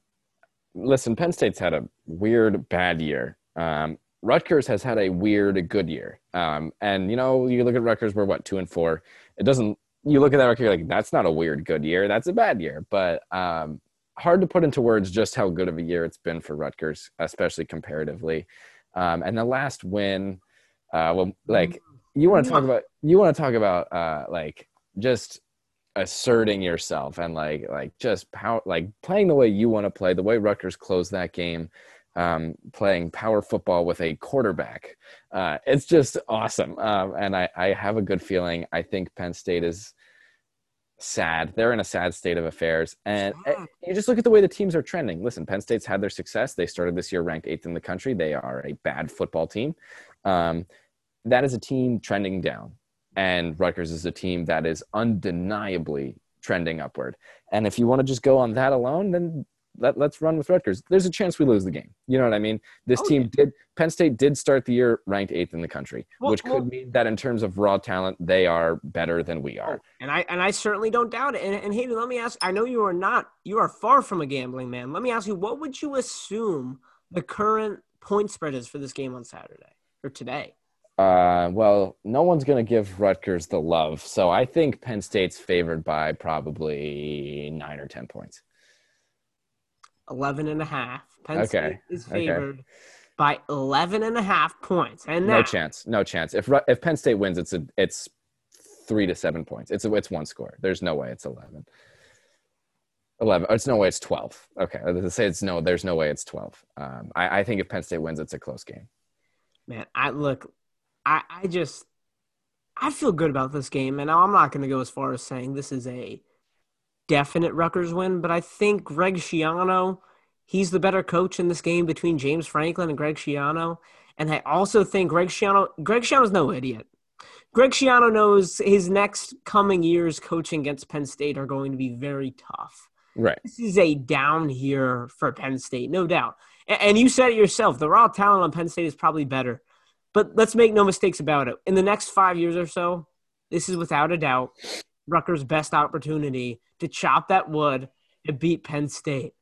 listen, Penn State's had a weird bad year. Um, Rutgers has had a weird good year. Um, and you know, you look at Rutgers, we're what two and four. It doesn't. You look at that record, you're like that's not a weird good year. That's a bad year. But um, hard to put into words just how good of a year it's been for Rutgers, especially comparatively. Um, and the last win, uh, well, like you want to talk about, you want to talk about, uh, like just asserting yourself and like like just power like playing the way you want to play the way Rutgers closed that game um, playing power football with a quarterback. Uh, it's just awesome. Um, and I, I have a good feeling. I think Penn State is sad. They're in a sad state of affairs. And uh, you just look at the way the teams are trending. Listen Penn State's had their success. They started this year ranked eighth in the country. They are a bad football team. Um, that is a team trending down. And Rutgers is a team that is undeniably trending upward. And if you want to just go on that alone, then let, us run with Rutgers. There's a chance we lose the game. You know what I mean? This oh, team yeah. did. Penn State did start the year ranked eighth in the country, well, which could well, mean that in terms of raw talent, they are better than we are. Oh, and I and I certainly don't doubt it. And, and Hayden, let me ask. I know you are not. You are far from a gambling man. Let me ask you, what would you assume the current point spread is for this game on Saturday or today? Uh, well, no one's going to give Rutgers the love. So I think Penn State's favored by probably nine or 10 points. 11 and a half. Penn okay. State is favored okay. by 11 and a half points. And now, no chance. No chance. If if Penn State wins, it's a, it's three to seven points. It's a, it's one score. There's no way it's 11. 11. It's no way it's 12. Okay. Let's say it's no, there's no way it's 12. Um, I, I think if Penn State wins, it's a close game. Man, I look, I, I just I feel good about this game, and I'm not going to go as far as saying this is a definite Rutgers win, but I think Greg Schiano, he's the better coach in this game between James Franklin and Greg Schiano. And I also think Greg Schiano, Greg Schiano's no idiot. Greg Schiano knows his next coming years coaching against Penn State are going to be very tough. Right. This is a down here for Penn State, no doubt. And you said it yourself. The raw talent on Penn State is probably better. But let's make no mistakes about it. In the next five years or so, this is without a doubt Rutgers' best opportunity to chop that wood and beat Penn State.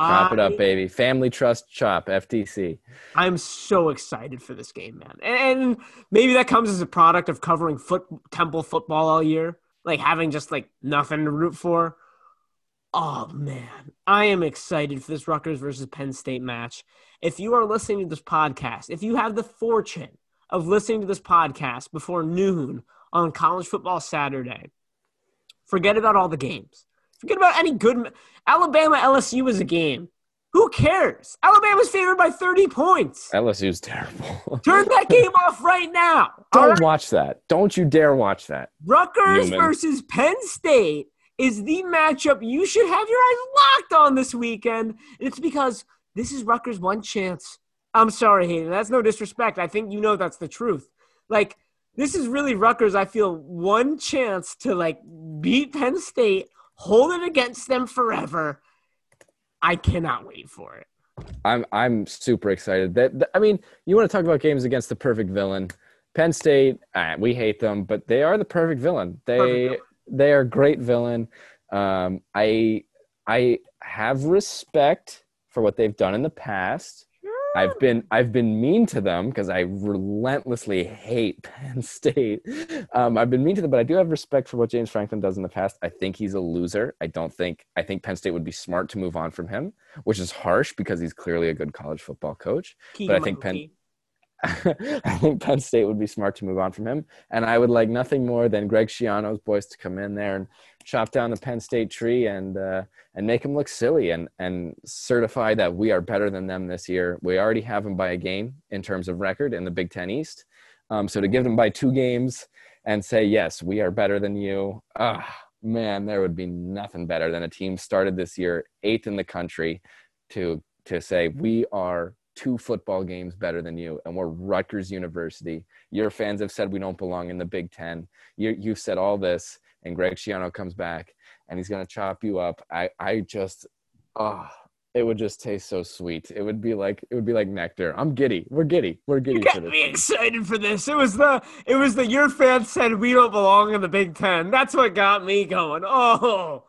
Chop I, it up, baby. Family Trust Chop, FTC. I'm so excited for this game, man. And maybe that comes as a product of covering foot Temple football all year, like having just like nothing to root for. Oh man, I am excited for this Rutgers versus Penn State match. If you are listening to this podcast, if you have the fortune of listening to this podcast before noon on college football Saturday, forget about all the games. Forget about any good Alabama LSU is a game. Who cares? Alabama's favored by 30 points. LSU's terrible. <laughs> Turn that game off right now. Don't right? watch that. Don't you dare watch that. Rutgers Newman. versus Penn State is the matchup you should have your eyes locked on this weekend. And it's because this is Rutgers' one chance. I'm sorry, Hayden. That's no disrespect. I think you know that's the truth. Like, this is really Rutgers, I feel, one chance to like beat Penn State, hold it against them forever. I cannot wait for it. I'm I'm super excited. That, that I mean, you want to talk about games against the perfect villain. Penn State, uh, we hate them, but they are the perfect villain. They perfect villain they are great villain. Um, I I have respect for what they've done in the past. I've been I've been mean to them because I relentlessly hate <laughs> Penn State. Um, I've been mean to them, but I do have respect for what James Franklin does in the past. I think he's a loser. I don't think I think Penn State would be smart to move on from him, which is harsh because he's clearly a good college football coach. Key but I think Penn <laughs> I think Penn State would be smart to move on from him. And I would like nothing more than Greg Schiano's boys to come in there and chop down the Penn State tree and uh, and make them look silly and and certify that we are better than them this year. We already have them by a game in terms of record in the Big Ten East. Um, so to give them by two games and say yes, we are better than you. Ah, man, there would be nothing better than a team started this year eighth in the country to to say we are two football games better than you, and we're Rutgers University. Your fans have said we don't belong in the Big Ten. You, you've said all this, and Greg Schiano comes back and he's gonna chop you up. I I just oh it would just taste so sweet. It would be like it would be like nectar. I'm giddy. We're giddy. We're giddy. You got me excited for this. It was the it was the your fans said we don't belong in the Big Ten. That's what got me going. Oh,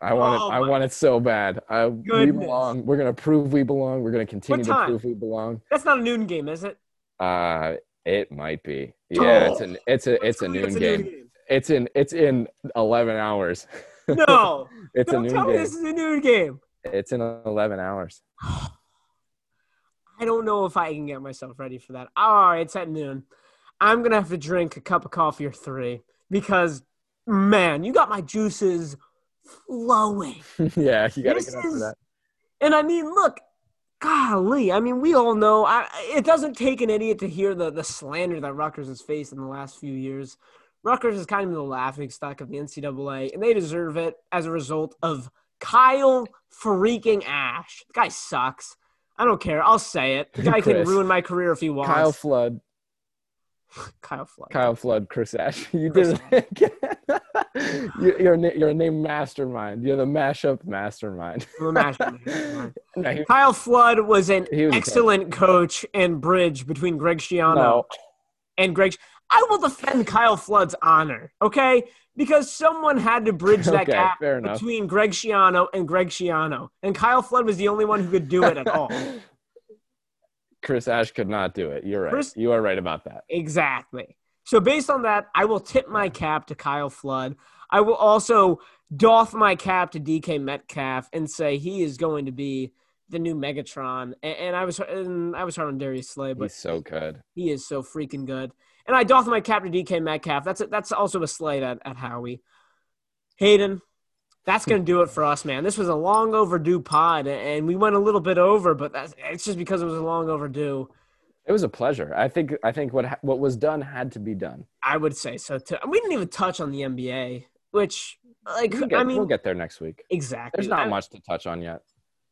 I want oh, it. I want it so bad. I, we belong. We're gonna prove we belong. We're gonna continue to prove we belong. That's not a noon game, is it? Uh, it might be. Yeah, oh. it's an it's a it's a noon, it's a game. noon game. It's in it's in eleven hours. No, <laughs> it's don't a noon tell game. Me this is a noon game. It's in 11 hours. <sighs> I don't know if I can get myself ready for that. All right, it's at noon. I'm going to have to drink a cup of coffee or three because, man, you got my juices flowing. <laughs> yeah, you got to get up for that. And I mean, look, golly, I mean, we all know I, it doesn't take an idiot to hear the, the slander that Rutgers has faced in the last few years. Rutgers is kind of the laughing stock of the NCAA, and they deserve it as a result of – Kyle freaking Ash. The guy sucks. I don't care. I'll say it. The <laughs> guy Chris, can ruin my career if he wants. Kyle Flood. <laughs> Kyle Flood. Kyle Flood, Chris Ash. <laughs> You Chris did it you're, you're a name mastermind. You're the mashup mastermind. I'm mastermind. no, he, Kyle Flood was an was excellent coach and bridge between Greg Schiano no. and Greg. I will defend Kyle Flood's honor. Okay, because someone had to bridge that <laughs> okay, gap between Greg Schiano and Greg Schiano, and Kyle Flood was the only one who could do it at all. <laughs> Chris Ash could not do it. You're right. Chris, you are right about that. Exactly. So based on that, I will tip my cap to Kyle Flood. I will also doff my cap to DK Metcalf and say he is going to be the new Megatron. And, and I was and I was hard on Darius Slay, but he's so good. He is so freaking good. And I doff my cap to DK Metcalf. That's a, that's also a slate at, at Howie. Hayden, that's going to do it for us, man. This was a long overdue pod, and we went a little bit over, but that's, it's just because it was a long overdue. It was a pleasure. I think I think what what was done had to be done. I would say so too. We didn't even touch on the NBA, which like we'll get, I mean we'll get there next week. Exactly. There's not I, much to touch on yet.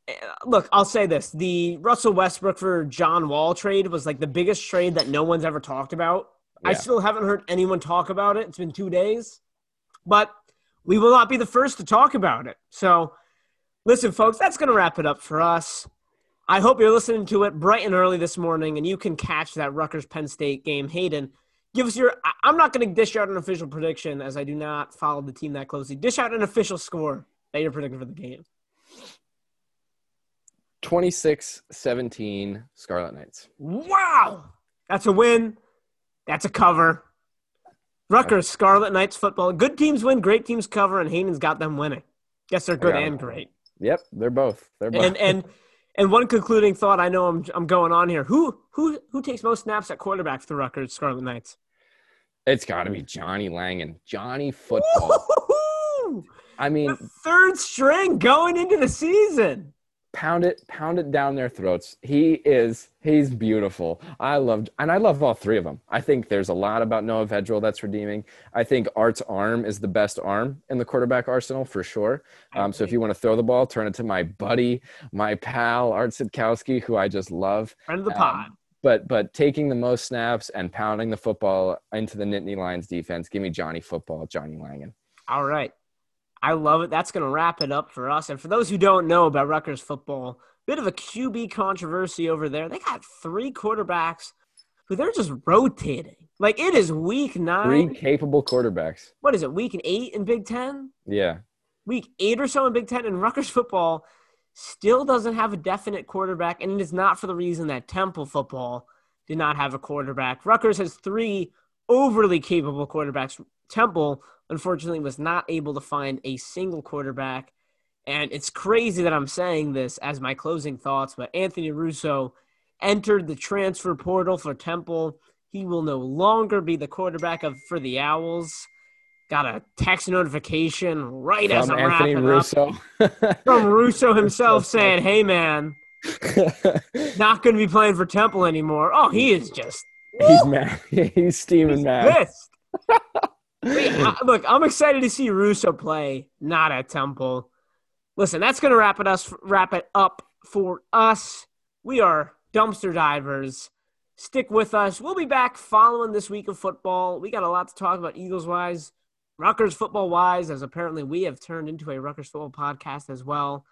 Eh, look, I'll say this: the Russell Westbrook for John Wall trade was like the biggest trade that no one's ever talked about yeah. I still haven't heard anyone talk about it. It's been two days, but we will not be the first to talk about it. So, listen, folks, that's going to wrap it up for us. I hope you're listening to it bright and early this morning, and you can catch that Rutgers Penn State game. Hayden, give us your. I'm not going to dish out an official prediction as I do not follow the team that closely. Dish out an official score that you're predicting for the game. 26 17 Scarlet Knights. Wow. That's a win. That's a cover. Rutgers, Scarlet Knights football. Good teams win, great teams cover, and Hayden's got them winning. Guess they're good and great. Yep, they're both. They're both. And and and one concluding thought. I know I'm I'm going on here. Who who who takes most snaps at quarterback for the Rutgers Scarlet Knights? It's got to be Johnny Langan. Johnny football. Woo-hoo-hoo! I mean, the third string going into the season pound it pound it down their throats. He is he's beautiful. I loved and i love all three of them. I think there's a lot about noah vedral that's redeeming. I think art's arm is the best arm in the quarterback arsenal for sure. Um, so if you want to throw the ball turn it to my buddy my pal art sitkowski who i just love. Friend of the pod. um, but but taking the most snaps and pounding the football into the nittany lions defense. Give me johnny football johnny langan. All right I love it. That's going to wrap it up for us. And for those who don't know about Rutgers football, bit of a QB controversy over there. They got three quarterbacks who they're just rotating. Like it is week nine. Three capable quarterbacks. What is it? Week eight in Big Ten? Yeah. Week eight or so in Big Ten, and Rutgers football still doesn't have a definite quarterback, and it is not for the reason that Temple football did not have a quarterback. Rutgers has three overly capable quarterbacks. Temple unfortunately was not able to find a single quarterback. And it's crazy that I'm saying this as my closing thoughts, but Anthony Russo entered the transfer portal for Temple. He will no longer be the quarterback of for the Owls. Got a text notification right from as I'm Anthony wrapping Russo. up <laughs> from Russo himself saying, "Hey man, <laughs> not going to be playing for Temple anymore." Oh, he is just he's mad. <laughs> He's steaming he's mad. Pissed. look, I'm excited to see Russo play, not at Temple. Listen, that's going to wrap it us wrap it up for us. We are dumpster divers. Stick with us. We'll be back following this week of football. We got a lot to talk about Eagles wise. Rutgers football wise, as apparently we have turned into a Rutgers football podcast as well.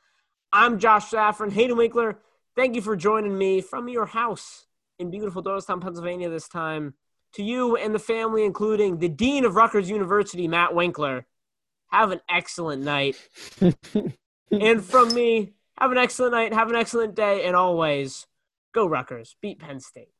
I'm Josh Saffron. Hayden Winkler, thank you for joining me from your house in beautiful Doylestown, Pennsylvania this time. To you and the family, including the Dean of Rutgers University, Matt Winkler, have an excellent night. <laughs> and from me, have an excellent night, have an excellent day, and always go Rutgers, beat Penn State.